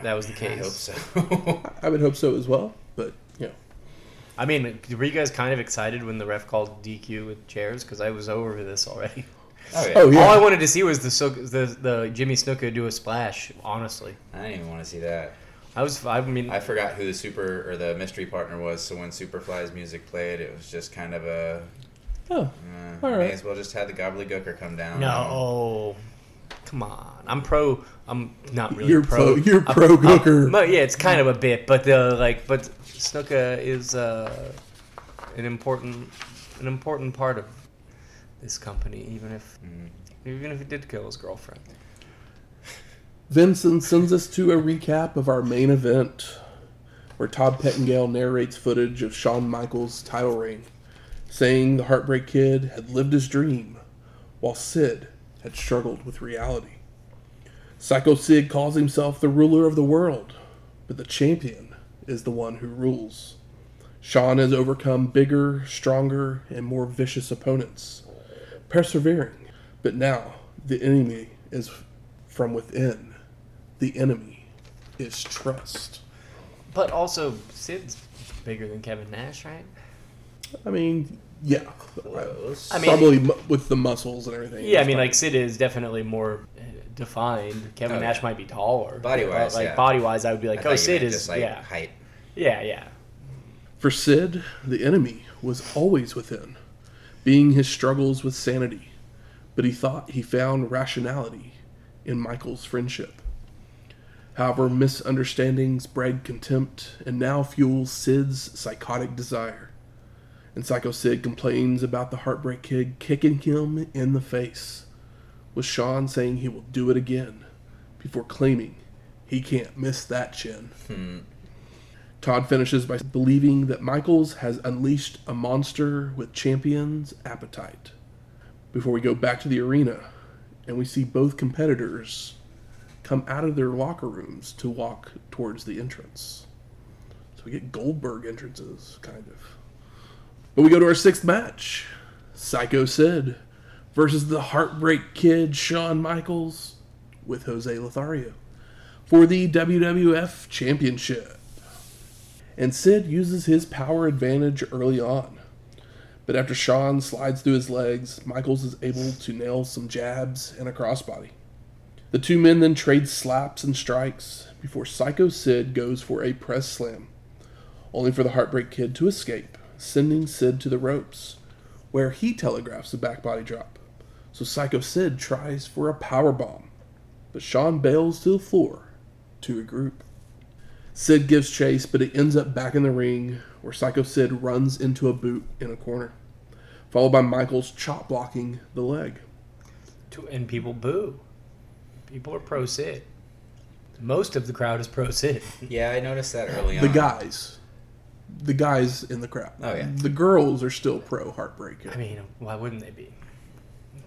that was the case. I hope so. I would hope so as well, but you know, I mean, were you guys kind of excited when the ref called DQ with chairs? Because I was over this already. oh yeah. Oh, yeah. All I wanted to see was the the the Jimmy Snuka do a splash. Honestly, I didn't even want to see that. I was. I mean, I forgot who the super or the mystery partner was. So when Superfly's music played, it was just kind of a. oh, Uh, All May as well just have the gobbledygooker come down. no. Come on, I'm pro. I'm not really You're pro. pro- you're I'm- pro I'm- Gooker. but yeah, it's kind of a bit, but the like, but Snuka is uh, an important, an important part of this company, even if, Mm. even if he did kill his girlfriend. Vincent sends us to a recap of our main event, where Todd Pettengill narrates footage of Shawn Michaels' title reign, saying the Heartbreak Kid had lived his dream, while Sid had struggled with reality. Sycho Sid calls himself the ruler of the world, but the champion is the one who rules. Shawn has overcome bigger, stronger, and more vicious opponents, persevering, but now the enemy is from within. The enemy is trust. But also, Sid's bigger than Kevin Nash, right? I mean, yeah. I mean- Probably with the muscles and everything. Yeah, I mean, like Sid is definitely more defined. Kevin Oh, Nash yeah. might be taller. Body-wise, but, like yeah. body wise, I would be like, thought oh, Sid is just, like yeah, height. yeah, yeah. For Sid, the enemy was always within, being his struggles with sanity, but he thought he found rationality in Michael's friendship. However, misunderstandings bred contempt and now fuels Sid's psychotic desire. And Sycho Sid complains about the Heartbreak Kid kicking him in the face, with Shawn saying he will do it again, before claiming he can't miss that chin. Hmm. Todd finishes by believing that Michaels has unleashed a monster with champion's appetite. Before we go back to the arena, and we see both competitors come out of their locker rooms to walk towards the entrance. So we get Goldberg entrances, kind of. But we go to our sixth match Sycho Sid versus the Heartbreak Kid Shawn Michaels with Jose Lothario for the WWF Championship and Sid uses his power advantage early on. But after Shawn slides through his legs, Michaels is able to nail some jabs and a crossbody. The two men then trade slaps and strikes before Sycho Sid goes for a press slam, only for the Heartbreak Kid to escape, sending Sid to the ropes, where he telegraphs a back body drop. So Sycho Sid tries for a power bomb, but Shawn bails to the floor to regroup. Sid gives chase, but it ends up back in the ring where Sycho Sid runs into a boot in a corner, followed by Michaels chop blocking the leg. To- And people boo. People are pro Sid. Most of the crowd is pro Sid. Yeah, I noticed that early on. The guys, the guys in the crowd. Oh, yeah. The girls are still pro Heartbreak. I mean, why wouldn't they be?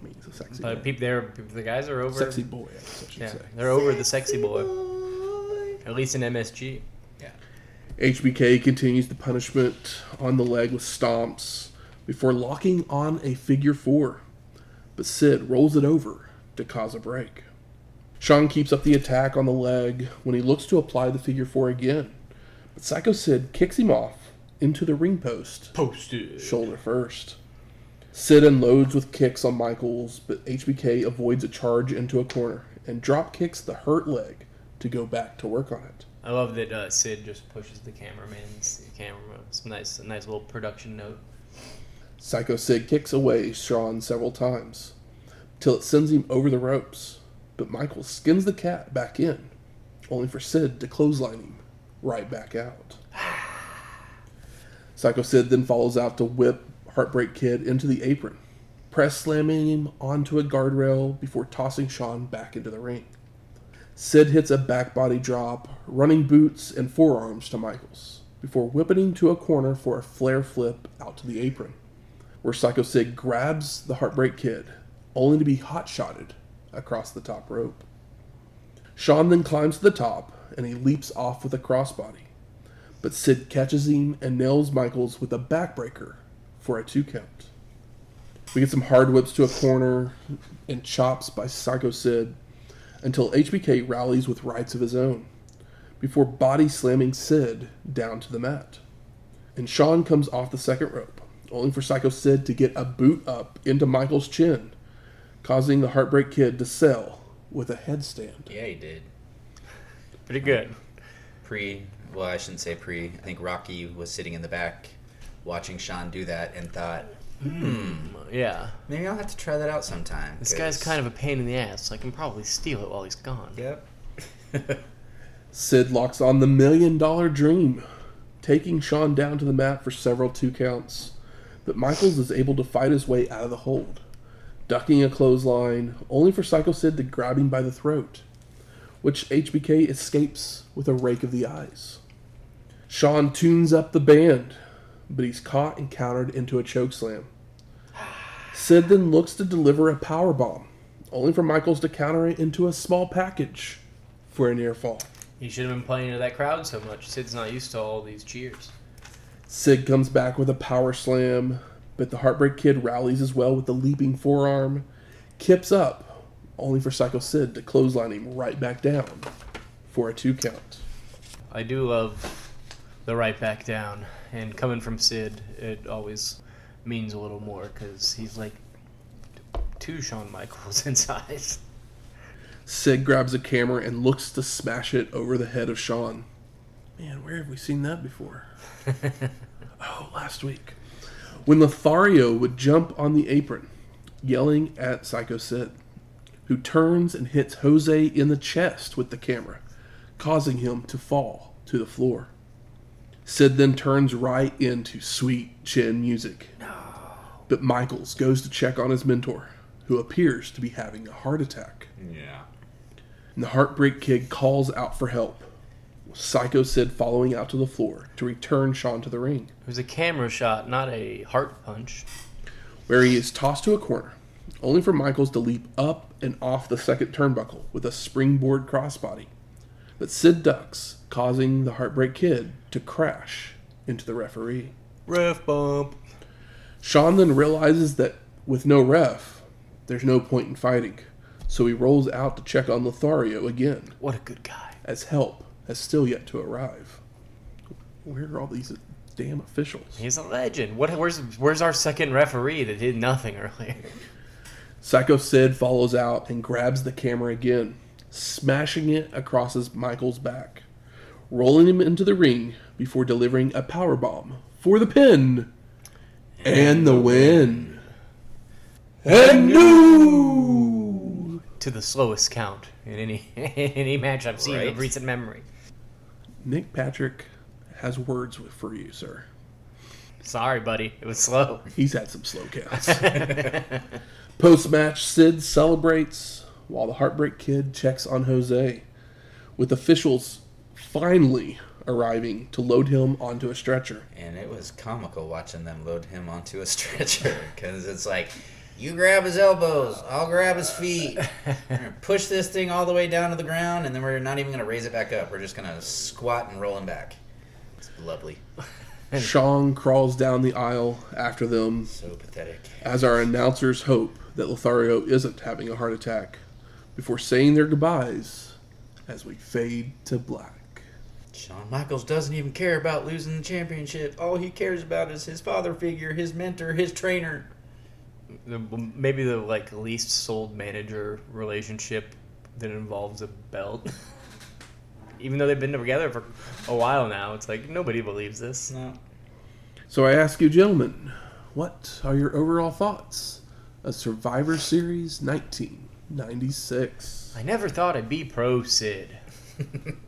I mean, he's a sexy, But man. people, they're the guys are over. sexy boy, I guess I should yeah, say. they're over the sexy boy. At least in MSG. Yeah. HBK continues the punishment on the leg with stomps before locking on a figure four, but Sid rolls it over to cause a break. Shawn keeps up the attack on the leg when he looks to apply the figure four again, but Sycho Sid kicks him off into the ring post, Posted. shoulder first. Sid unloads with kicks on Michaels, but HBK avoids a charge into a corner and drop kicks the hurt leg to go back to work on it. I love that uh, Sid just pushes the cameraman's camera. It's nice, a nice little production note. Sycho Sid kicks away Shawn several times, till it sends him over the ropes. But Michael skins the cat back in, only for Sid to clothesline him right back out. Sycho Sid then follows out to whip Heartbreak Kid into the apron, press slamming him onto a guardrail before tossing Shawn back into the ring. Sid hits a back body drop, running boots and forearms to Michaels, before whipping him to a corner for a flare flip out to the apron, where Sycho Sid grabs the Heartbreak Kid, only to be hot shotted across the top rope. Shawn then climbs to the top and he leaps off with a crossbody, but Sid catches him and nails Michaels with a backbreaker for a two count. We get some hard whips to a corner and chops by Sycho Sid until HBK rallies with rights of his own before body slamming Sid down to the mat. And Shawn comes off the second rope, only for Sycho Sid to get a boot up into Michael's chin, causing the Heartbreak Kid to sell with a headstand. Yeah, he did. Pretty good. Pre, well, I shouldn't say pre. I think Rocky was sitting in the back watching Shawn do that and thought, hmm, Yeah. maybe I'll have to try that out sometime. This guy's kind of a pain in the ass, so I can probably steal it while he's gone. Yep. Sid locks on the million dollar dream, taking Shawn down to the mat for several two counts. But Michaels is able to fight his way out of the hold, ducking a clothesline, only for Sycho Sid to grab him by the throat, which HBK escapes with a rake of the eyes. Shawn tunes up the band, but he's caught and countered into a choke slam. Sid then looks to deliver a power bomb, only for Michaels to counter it into a small package for a near fall. He should have been playing to that crowd so much. Sid's not used to all these cheers. Sid comes back with a power slam, but the Heartbreak Kid rallies as well with the leaping forearm, kips up, only for Sycho Sid to clothesline him right back down for a two count. I do love the right back down, and coming from Sid, it always means a little more because he's like two Shawn Michaels in size. Sid grabs a camera and looks to smash it over the head of Shawn. Man, where have we seen that before? oh, last week. When Lothario would jump on the apron, yelling at Sycho Sid, who turns and hits Jose in the chest with the camera, causing him to fall to the floor. Sid then turns right into sweet chin music. But Michaels goes to check on his mentor, who appears to be having a heart attack. Yeah. And the Heartbreak Kid calls out for help. Sycho Sid following out to the floor to return Shawn to the ring, It was a camera shot, not a heart punch. where he is tossed to a corner, only for Michaels to leap up and off the second turnbuckle with a springboard crossbody. But Sid ducks, causing the Heartbreak Kid to crash into the referee. Ref bump. Shawn then realizes that with no ref, there's no point in fighting, so he rolls out to check on Lothario again. What a good guy. as help has still yet to arrive. Where are all these damn officials? He's a legend. What? Where's Where's our second referee that did nothing earlier? Sycho Sid follows out and grabs the camera again, smashing it across his Michael's back, rolling him into the ring before delivering a power bomb for the pin and the win. And new. To the slowest count in any any match I've seen Right. of recent memory. Nick Patrick has words for you, sir. Sorry, buddy. It was slow. He's had some slow counts. Post match, Sid celebrates while the Heartbreak Kid checks on Jose, with officials finally arriving to load him onto a stretcher. And it was comical watching them load him onto a stretcher because it's like, you grab his elbows, I'll grab his feet, push this thing all the way down to the ground, and then we're not even going to raise it back up. We're just going to squat and roll him back. It's lovely. Shawn crawls down the aisle after them So pathetic. as our announcers hope that Lothario isn't having a heart attack before saying their goodbyes as we fade to black. Shawn Michaels doesn't even care about losing the championship. All he cares about is his father figure, his mentor, his trainer. The, maybe the like least sold manager relationship that involves a belt. Even though they've been together for a while now, it's like nobody believes this. No. So I ask you, gentlemen, what are your overall thoughts a Survivor Series 1996. I never thought I'd be pro Sid.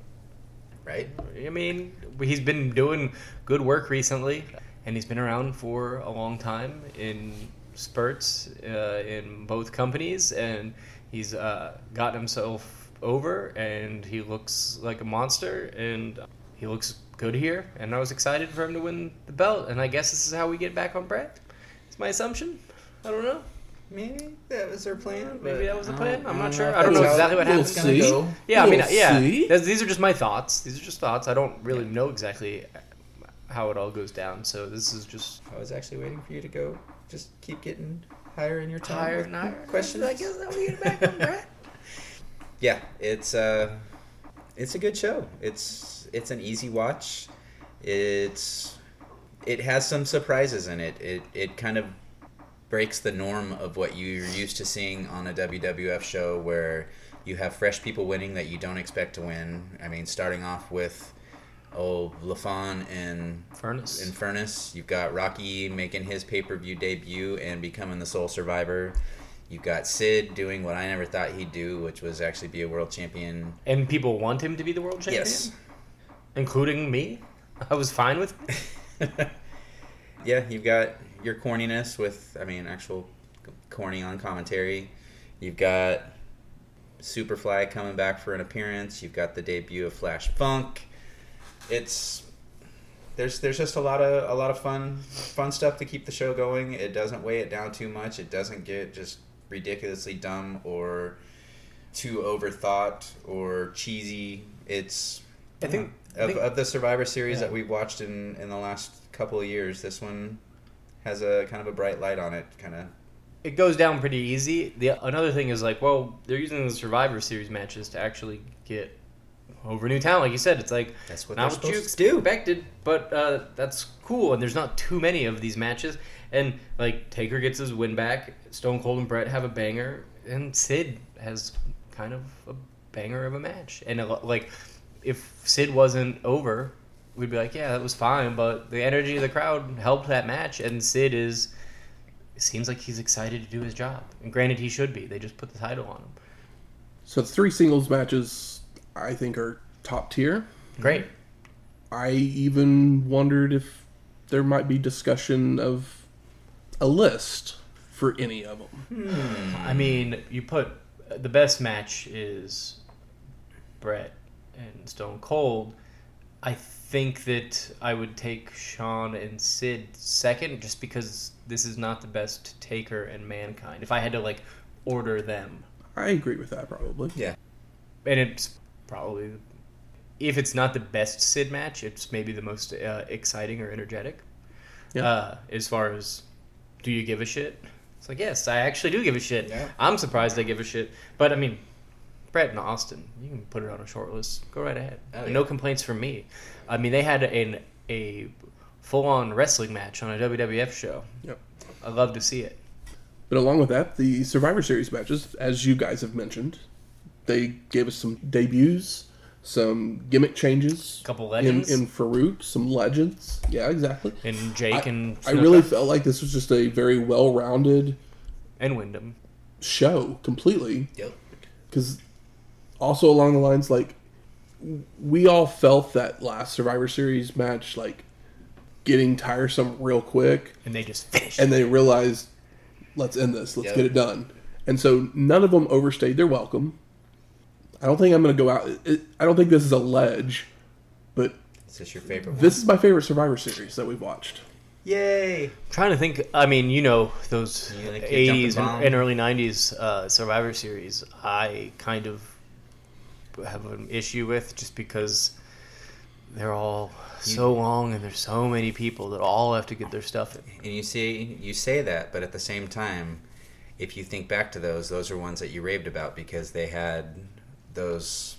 right? I mean, he's been doing good work recently, and he's been around for a long time in spurts uh, in both companies, and he's uh, gotten himself over, and he looks like a monster, and he looks good here. And I was excited for him to win the belt, and I guess this is how we get back on Bret. It's my assumption. I don't know. Maybe that was their plan. Maybe that was the plan. I'm I not don't sure. if I don't know exactly what happened. We'll happens. it's gonna see. go. Yeah, I mean, We'll yeah. see. That's- These are just my thoughts. These are just thoughts. I don't really know exactly how it all goes down. So this is just I was actually waiting for you to go. Just keep getting higher in your tone. higher with and higher Questions. I guess that we get back on Bret. Yeah, it's uh, it's a good show. It's it's an easy watch. It's it has some surprises in it. It it kind of breaks the norm of what you're used to seeing on a WWF show where you have fresh people winning that you don't expect to win. I mean, starting off with oh LaFon and Furnas. in Furnas. You've got Rocky making his pay per view debut and becoming the sole survivor. You've got Sid doing what I never thought he'd do, which was actually be a world champion. and people want him to be the world champion, Yes. including me. I was fine with. yeah, you've got your corniness with, I mean, actual corny on commentary. You've got Superfly coming back for an appearance. You've got the debut of Flash Funk. It's there's there's just a lot of a lot of fun fun stuff to keep the show going. It doesn't weigh it down too much. It doesn't get just ridiculously dumb or too overthought or cheesy. It's I think- I of, of the Survivor series Yeah. that we've watched in in the last couple of years, this one has a kind of a bright light on it. Kind of It goes down pretty easy. The another thing is like, well, they're using the Survivor Series matches to actually get over new talent. Like you said, it's like That's what not they're what you supposed to do. expected, but uh, that's cool. And there's not too many of these matches. And like Taker gets his win back. Stone Cold and Bret have a banger, and Sid has kind of a banger of a match. And a like, if Sid wasn't over, we'd be like, yeah, that was fine. But the energy of the crowd helped that match, and Sid is. It seems like he's excited to do his job. And granted, he should be. They just put the title on him. So the three singles matches I think are top tier. Great. I even wondered if there might be discussion of a list for any of them. Hmm. I mean, you put the best match is Bret and Stone Cold. I think that I would take Shawn and Sid second, just because this is not the best Taker and Mankind. If I had to like order them, I agree with that probably. yeah. and it's probably if it's not the best Sid match, it's maybe the most uh, exciting or energetic. Yeah. Uh, as far as do you give a shit? It's like yes, I actually do give a shit. Yeah. I'm surprised I give a shit, but I mean, Bret and Austin, you can put it on a short list. Go right ahead. Oh, No complaints from me. I mean, they had an a full on wrestling match on a WWF show. Yep. I love to see it. But along with that, the Survivor Series matches, as you guys have mentioned, they gave us some debuts, some gimmick changes. a Couple in, legends. in Faarooq, some legends. Yeah, exactly. And Jake and I really felt like this was just a very well-rounded and Windham. show, completely. Yep. Because also along the lines, like we all felt that last Survivor Series match, like getting tiresome real quick, And they just finished. and they realized, let's end this, let's Yep. get it done. And so none of them overstayed their welcome. I don't think I'm going to go out. It, I don't think this is a ledge, but Is this your favorite one? this is my favorite Survivor Series that we've watched. Yay! trying to think. I mean, you know, those You like your jumping '80s and, and early '90s uh, Survivor Series. I kind of have an issue with just because they're all so long and there's so many people that all have to get their stuff in. And you see, you say that, but at the same time, if you think back to those, those are ones that you raved about because they had those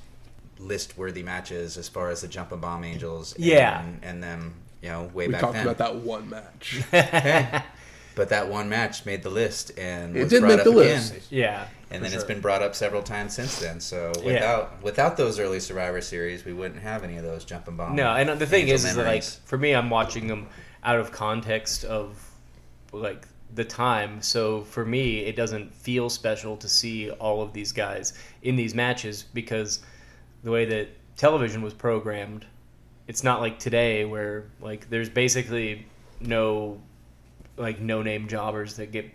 list-worthy matches as far as the Jumpin' Bomb Angels. And, Yeah. and them, you know, way We back talked then. about that one match. Hey, but that one match made the list and It was did brought make up the again. list. Yeah, And for then it's sure. been brought up several times since then. So Yeah. without without those early Survivor series, we wouldn't have any of those jumping Bomb. No, and the thing is, is that, like for me, I'm watching them out of context of like the time. So for me, it doesn't feel special to see all of these guys in these matches because the way that television was programmed, it's not like today where like there's basically no like no name jobbers that get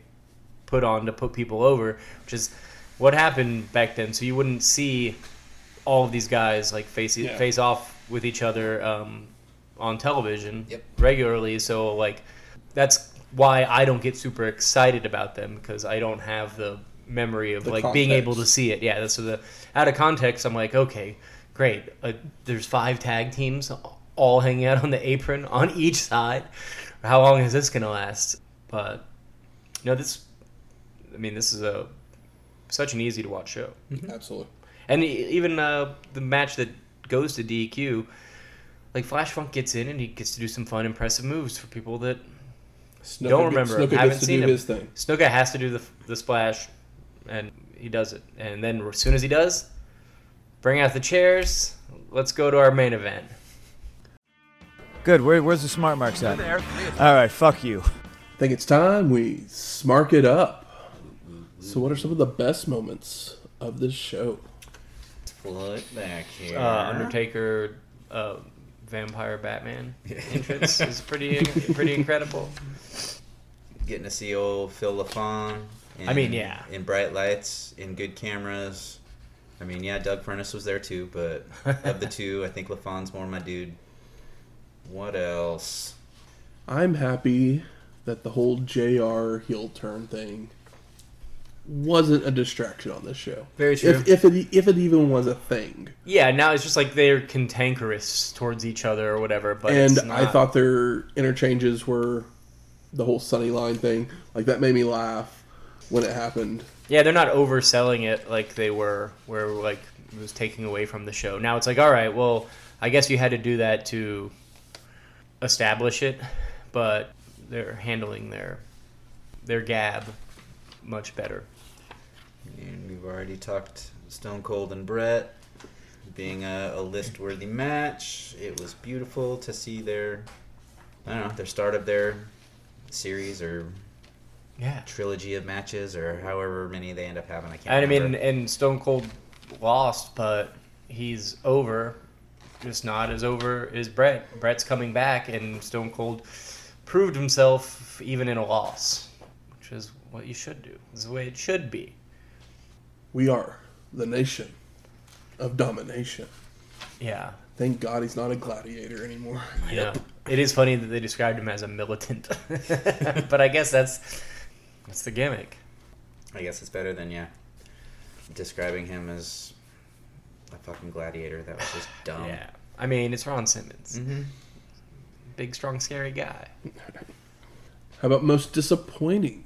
put on to put people over, which is what happened back then. So you wouldn't see all of these guys like face Yeah. face off with each other um, on television Yep. regularly. So like that's why I don't get super excited about them because I don't have the memory of The like being able to see it. Yeah, that's so the out of context. I'm like, okay, great. Uh, there's five tag teams all hanging out on the apron on each side. How long is this gonna last? But you know, this. I mean, this is a such an easy to watch show. Absolutely. And even uh, the match that goes to DQ, like Flash Funk gets in and he gets to do some fun, impressive moves for people that Snuka Don't remember. Snuka Haven't gets to seen do him. his thing. Snuka has to do the, the splash, and he does it. And then as soon as he does, bring out the chairs. Let's go to our main event. Good. Where, where's the smart marks at? All right. Fuck you. I think it's time we smark it up. So, what are some of the best moments of this show? Pull it back here. Uh, Undertaker, uh, Vampire Batman entrance is pretty pretty incredible. Getting to see old Phil LaFon. In, I mean, yeah. In bright lights, in good cameras. I mean, yeah, Doug Furnas was there too, but of the two, I think LaFon's more my dude. What else? I'm happy that the whole JR heel turn thing wasn't a distraction on this show. Very true. If, if it if it even was a thing, Yeah, now it's just like they're cantankerous towards each other or whatever. But and it's I thought their interchanges were the whole Sunny line thing. Like that made me laugh when it happened. Yeah, they're not overselling it like they were, where like it was taking away from the show. Now it's like, all right, well, I guess you had to do that to establish it, but they're handling their their gab much better. And we've already talked Stone Cold and Bret being a, a list worthy match. It was beautiful to see their, I don't know, their start of their series or Yeah, trilogy of matches or however many they end up having. I can't I mean, and Stone Cold lost, but he's over, just not as over as Bret. Bret's coming back, and Stone Cold proved himself even in a loss, which is what you should do. This is the way it should be. We are the nation of domination. Yeah. Thank God he's not a gladiator anymore. Yeah. It is funny that they described him as a militant, but I guess that's that's the gimmick. I guess it's better than yeah, describing him as a fucking gladiator. That was just dumb. Yeah. I mean, it's Ron Simmons, hmm big, strong, scary guy. How about most disappointing?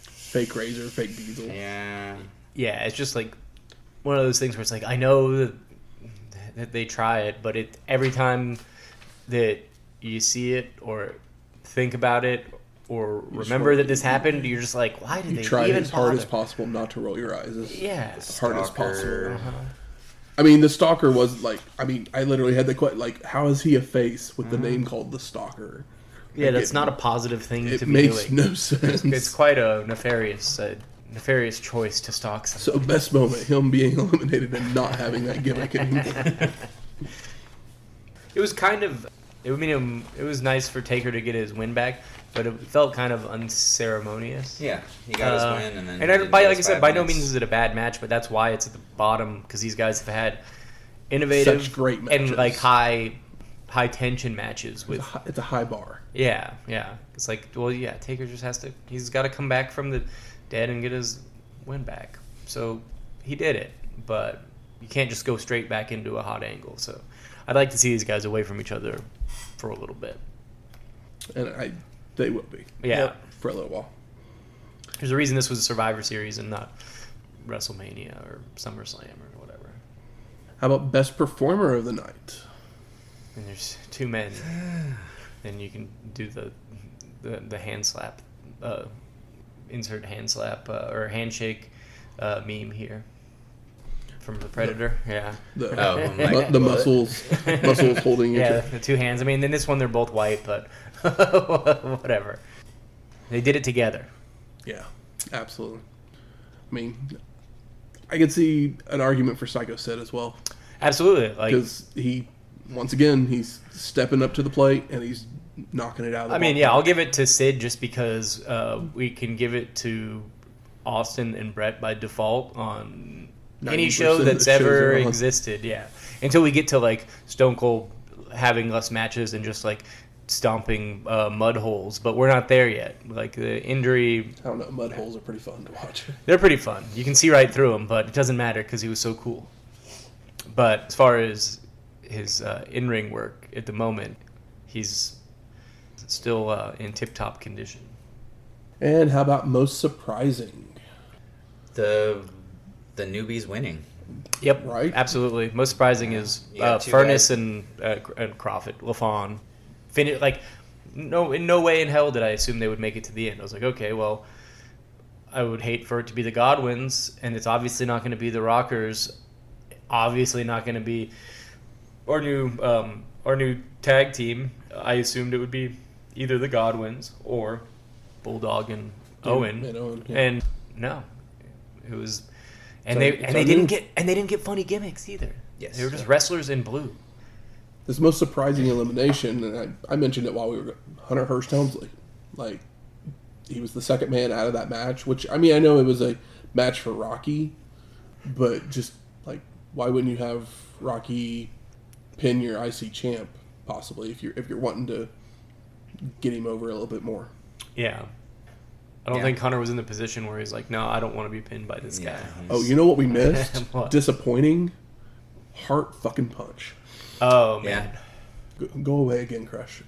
Fake Razor, fake Diesel. Yeah. Yeah, it's just like one of those things where it's like I know that, that they try it, but it every time that you see it or think about it or remember that this happened, you're just like, why did You they try even as hard bother? as possible not to roll your eyes. As Yeah. hard as possible. Uh-huh. I mean, the stalker was like. I mean, I literally had the question like, how is he a face with the name called the stalker? Yeah, Like, that's it- not a positive thing It to be makes doing. no sense. It's quite a nefarious, uh, nefarious choice to stalk someone. so best moment, him being eliminated and not having that gimmick anymore. It was kind of. It I mean, it was nice for Taker to get his win back, but it felt kind of unceremonious. Yeah. He got Uh, his win, and then. and I, by, like I said, by no means is it a bad match, but that's why it's at the bottom because these guys have had innovative Such great and like high, high tension matches It's with a hi- it's a high bar. Yeah, yeah. It's like, well, yeah, Taker just has to. He's got to come back from the dead and get his win back. So he did it, but you can't just go straight back into a hot angle. So I'd like to see these guys away from each other for a little bit. and I they will be Yeah, for a little while. there's a reason this was a Survivor Series and not WrestleMania or SummerSlam or whatever. How about best performer of the night? And there's two men, and you can do the the, the hand slap, uh, insert hand slap uh, or handshake uh, meme here from the Predator. Yeah. The, Oh, I'm mu- like, the muscles muscles holding Yeah, other. the two hands. I mean, in this one they're both white, but whatever. They did it together. Yeah, absolutely. I mean, I could see an argument for Sycho Sid as well Absolutely. Like because he, once again, he's stepping up to the plate and he's knocking it out. Of the I mean, yeah, I'll give it to Sid just because uh, we can give it to Austin and Bret by default on any show that's ever existed. Yeah, until we get to like Stone Cold having less matches and just like stomping uh, mud holes, but we're not there yet. Like the injury, I don't know. Mud holes are pretty fun to watch. they're pretty fun. You can see right through them, but it doesn't matter because he was so cool. But as far as his uh, in-ring work at the moment, he's still uh, in tip-top condition. And how about most surprising? The the newbies winning. Yep, Right? Absolutely. Most surprising is uh, Furnas guys. and uh, and Kroffat, Lafon. Fin- like, no, in no way in hell did I assume they would make it to the end. I was like, okay, well, I would hate for it to be the Godwinns, and it's obviously not going to be the Rockers. Obviously, not going to be our new um, our new tag team. I assumed it would be either the Godwinns or Bulldog and Owen. and Owen, yeah. And no, it was, and So they and they on didn't get and they didn't get funny gimmicks either. Yes. they were just wrestlers in blue. This most surprising elimination, and I, I mentioned it while we were Hunter Hearst Helmsley. Like, he was the second man out of that match, which, I mean, I know it was a match for Rocky, but just, like, why wouldn't you have Rocky pin your IC champ, possibly, if you're, if you're wanting to get him over a little bit more? Yeah, I don't Yeah. think Hunter was in the position where he's like, no, I don't want to be pinned by this Yeah. guy. Oh, you know what we missed? What? Disappointing. Heart fucking punch. Oh Yeah. man, Go, go away again, Crush.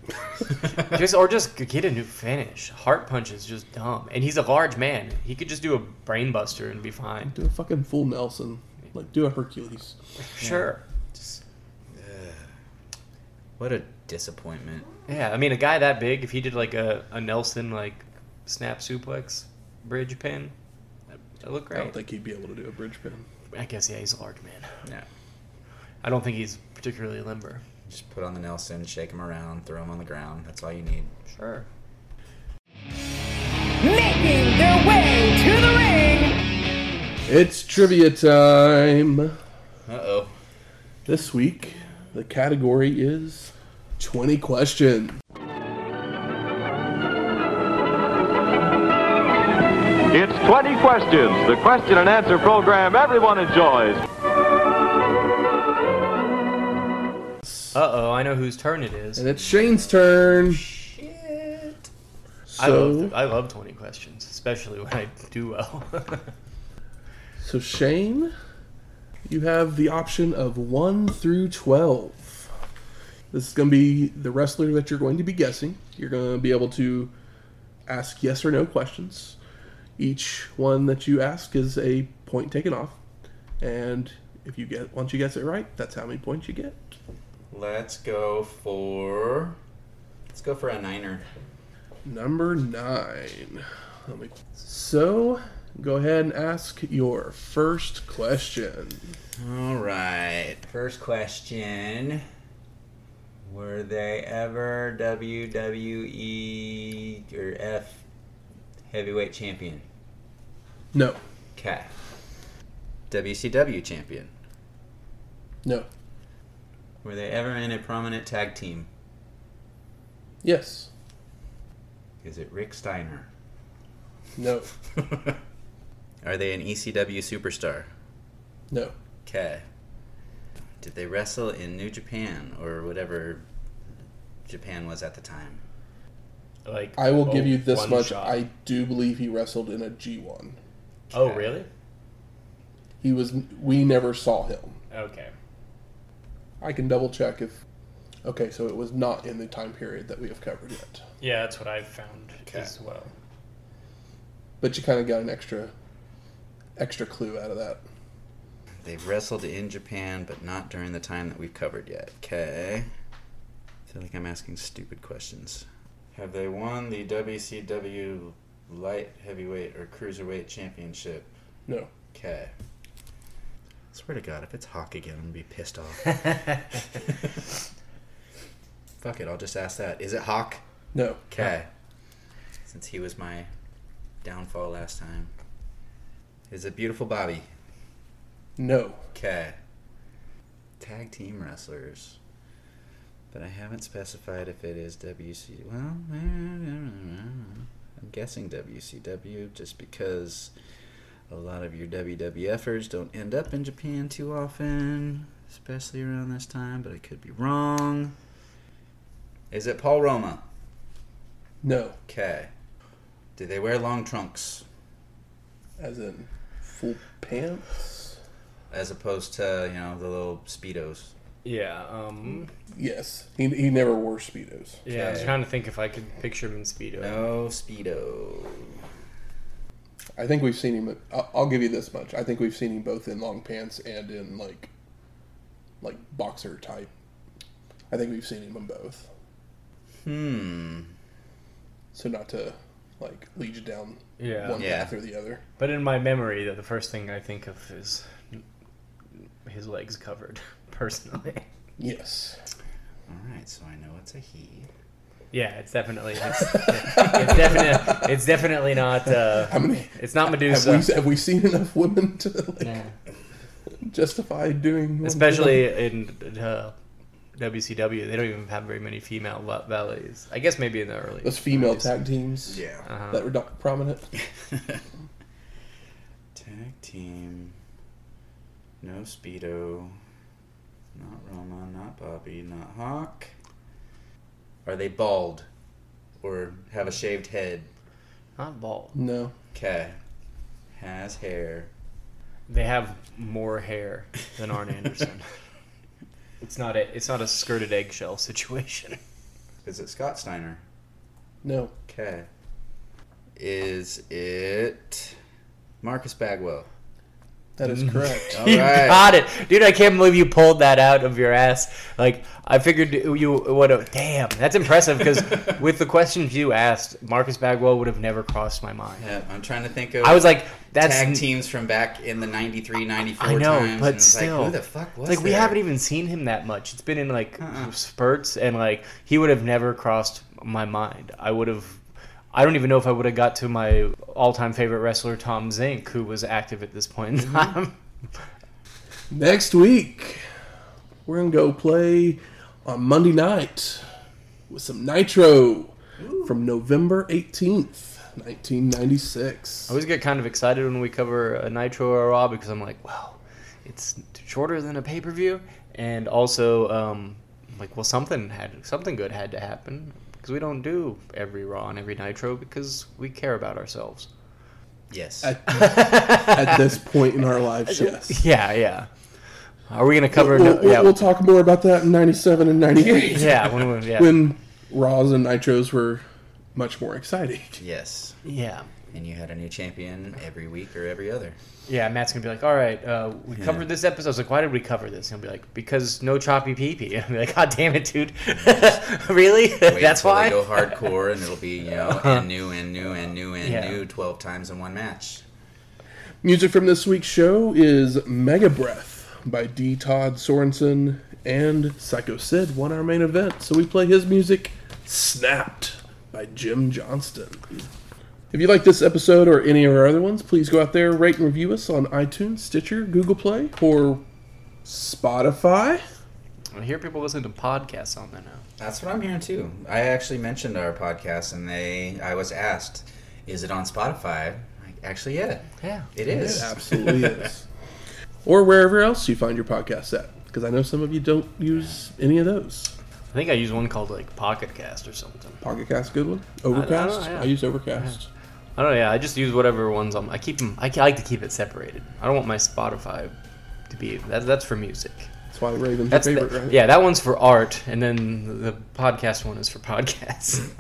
just or just get a new finish. Heart punch is just dumb, and he's a large man. He could just do a brain buster and be fine. do a fucking full Nelson. Like, do a Hercules. Sure. Just, ugh. what a disappointment. Yeah, I mean, a guy that big, if he did like a, a Nelson like snap suplex bridge pin, that would look great. I don't think he'd be able to do a bridge pin. I guess yeah, he's a large man. Yeah. I don't think he's particularly limber. Just put on the Nelson, shake him around, throw him on the ground. That's all you need. Sure. making their way to the ring. It's trivia time. Uh oh. This week, the category is 20 questions. It's 20 questions, the question and answer program everyone enjoys. Uh oh, I know whose turn it is. And it's Shane's turn. I So, love I love twenty questions, especially when I do well. so Shane, you have the option of 1 through 12. This is going to be the wrestler that you're going to be guessing. You're going to be able to ask yes or no questions. Each one that you ask is a point taken off. And if you get once you guess it right, that's how many points you get. Let's go for. Let's go for a niner. Number nine. Let me- So, go ahead and ask your first question. All right. First question. Were they ever WWE or F heavyweight champion? No, Okay. WCW champion. no, Were they ever in a prominent tag team? yes, Is it Rick Steiner? no, Are they an ECW superstar? no, Okay. Did they wrestle in New Japan or whatever Japan was at the time? like I will oh, give you this much. shot. I do believe he wrestled in a G1. oh really? He was. We never saw him. Okay. I can double check if. Okay, so it was not in the time period that we have covered yet. Yeah, that's what I found Okay. as well. But you kind of got an extra, extra clue out of that. They've wrestled in Japan, but not during the time that we've covered yet. Okay. I feel like I'm asking stupid questions. Have they won the WCW light heavyweight or cruiserweight championship? No, Okay. Swear to God, if it's Hawk again, I'm gonna be pissed off. Fuck it, I'll just ask that. Is it Hawk? no, Okay. since he was my downfall last time. Is it Beautiful Bobby? No. Okay. Tag team wrestlers. But I haven't specified if it is WC. Well, eh, I'm guessing WCW just because a lot of your WWFers don't end up in Japan too often, especially around this time, but I could be wrong. Is it Paul Roma? No. Okay. Do they wear long trunks As in full pants? as opposed to, you know, the little Speedos? Yeah. Um. Yes. He, he never wore Speedos. Yeah. I was trying to think if I could picture him in speedo. No Speedo. I think we've seen him. I'll, I'll give you this much. I think we've seen him both in long pants and in like, like boxer type. I think we've seen him in both. Hmm. So not to like lead you down Yeah. one Yeah. path or the other. But in my memory, the the first thing I think of is his legs covered. Personally. Yes. All right, so I know it's a he. Yeah, it's definitely it's, it's definitely it's definitely not uh, How many? it's not Have Medusa. we have we seen enough women to like, Yeah. justify doing? Especially in uh, WCW, they don't even have very many female valets. I guess maybe in the early. those female 90s. tag teams Yeah. Uh-huh. that were not prominent? Tag team. No Speedo. Not Roma, not Bobby, not Hawk. Are they bald? Or have a shaved head? Not bald. No. Okay. Has hair. They have more hair than Arn Anderson. it's not a it's not a skirted eggshell situation. Is it Scott Steiner? No. Okay. Is it Marcus Bagwell? That is mm-hmm. correct. You right. got it, dude! I can't believe you pulled that out of your ass. Like I figured you would have. Damn, that's impressive. Because with the questions you asked, Marcus Bagwell would have never crossed my mind. Yeah, I'm trying to think of I was like, that's tag teams from back in the 93, 94 I know, times. but still. Like, who the fuck was It's like we haven't even seen him that much. It's been in like Uh-uh. spurts, and like he would have never crossed my mind. I would have. I don't even know if I would have got to my all-time favorite wrestler, Tom Zenk, who was active at this point in Mm-hmm. time. Next week, we're gonna go play on Monday night with some Nitro from November eighteenth, nineteen ninety six. I always get kind of excited when we cover a Nitro or a Raw because I'm like, wow, it's shorter than a pay per view, and also um, like, well, something had something good had to happen because we don't do every Raw and every Nitro because we care about ourselves. Yes. At, at this point in our lives, yes. Yeah, yeah. Are we gonna cover? We'll, no- we'll- yeah, we'll talk more about that in ninety seven and ninety eight. yeah, when, we- yeah, when Raws and Nitros were much more exciting. yes. yeah. And you had a new champion every week or every other. Yeah, Matt's gonna be like, "All right, uh, we covered this episode." I was like, "Why did we cover this?" He'll be like, "Because no choppy pee pee." I'll be like, "God damn it, dude! really? Wait That's until why?" they go hardcore, and it'll be you know and new and new and new and Yeah. new twelve times in one match. Music from this week's show is Megabreath by D. Todd Sorensen and Sycho Sid won our main event, so we play his music Snapped by Jim Johnston. If you like this episode or any of our other ones, please go out there, rate and review us on iTunes, Stitcher, Google Play, or Spotify. I hear people listen to podcasts on there now. That's what I'm hearing too. I actually mentioned our podcast, and they I was asked, "Is it on Spotify?" Like, actually, yeah, Yeah, it is. It absolutely is. Or wherever else you find your podcast at, because I know some of you don't use any of those. I think I use one called like Pocket Cast or something. Pocket Cast, good one. Overcast, I, know, yeah. use Overcast. I don't know. Yeah, I just use whatever ones I'm. I keep them. I like to keep it separated. I don't want my Spotify to be. That, that's for music. That's why Raven's That's your the- favorite, right? yeah. That one's for art, and then the podcast one is for podcasts,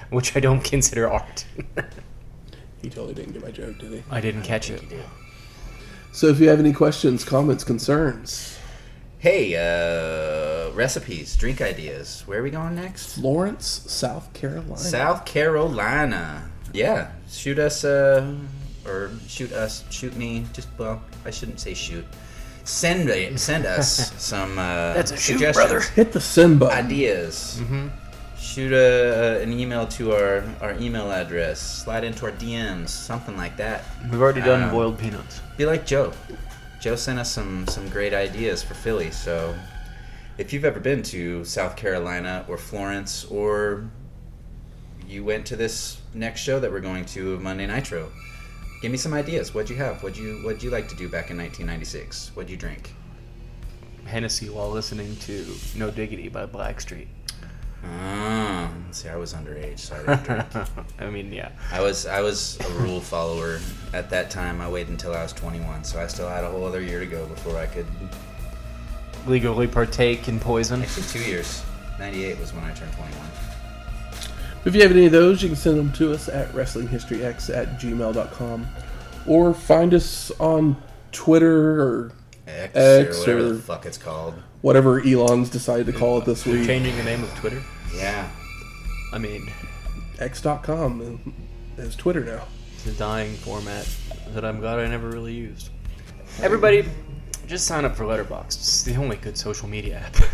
which I don't consider art. He totally didn't get my joke, did he? I didn't catch it. So if you have any questions, comments, concerns, Hey, uh, recipes, drink ideas. Where are we going next? Florence, South Carolina. South Carolina. Yeah, shoot us, uh, or shoot us, shoot me. Just well, I shouldn't say shoot. Send a, send us some uh, That's a shoot, suggestions, brother. Hit the send button. ideas. shoot a, an email to our, our email address. Slide into our DMs, something like that. We've already done Um, boiled peanuts. Be like Joe. Joe sent us some some great ideas for Philly. So if you've ever been to South Carolina or Florence or you went to this next show that we're going to Monday Nitro, give me some ideas. What'd you have? What'd you what'd you like to do back in 1996? What'd you drink? Hennessy while listening to No Diggity by Blackstreet. Ah, see, I was underage, so I didn't drink. I mean, yeah. I was I was a rule follower at that time. I waited until I was 21, so I still had a whole other year to go before I could. Legally partake in poison. Actually, two years. 98 was when I turned 21. If you have any of those, you can send them to us at WrestlingHistoryX at gmail.com or find us on Twitter or X, X or whatever or- the fuck it's called. whatever Elon's decided to call it this week. Changing the name of Twitter. Yeah. I mean, X.com is Twitter now. it's a dying format that I'm glad I never really used. Everybody, just sign up for Letterboxd. It's the only good social media app.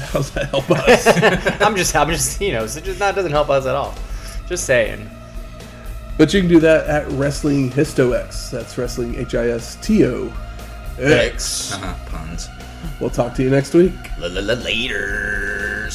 How's that help us? I'm just, I'm just, you know, so just that doesn't help us at all. Just saying. but you can do that at Wrestling HistoX. That's Wrestling H I S T O X. Uh-huh, puns. We'll talk to you next week. Later.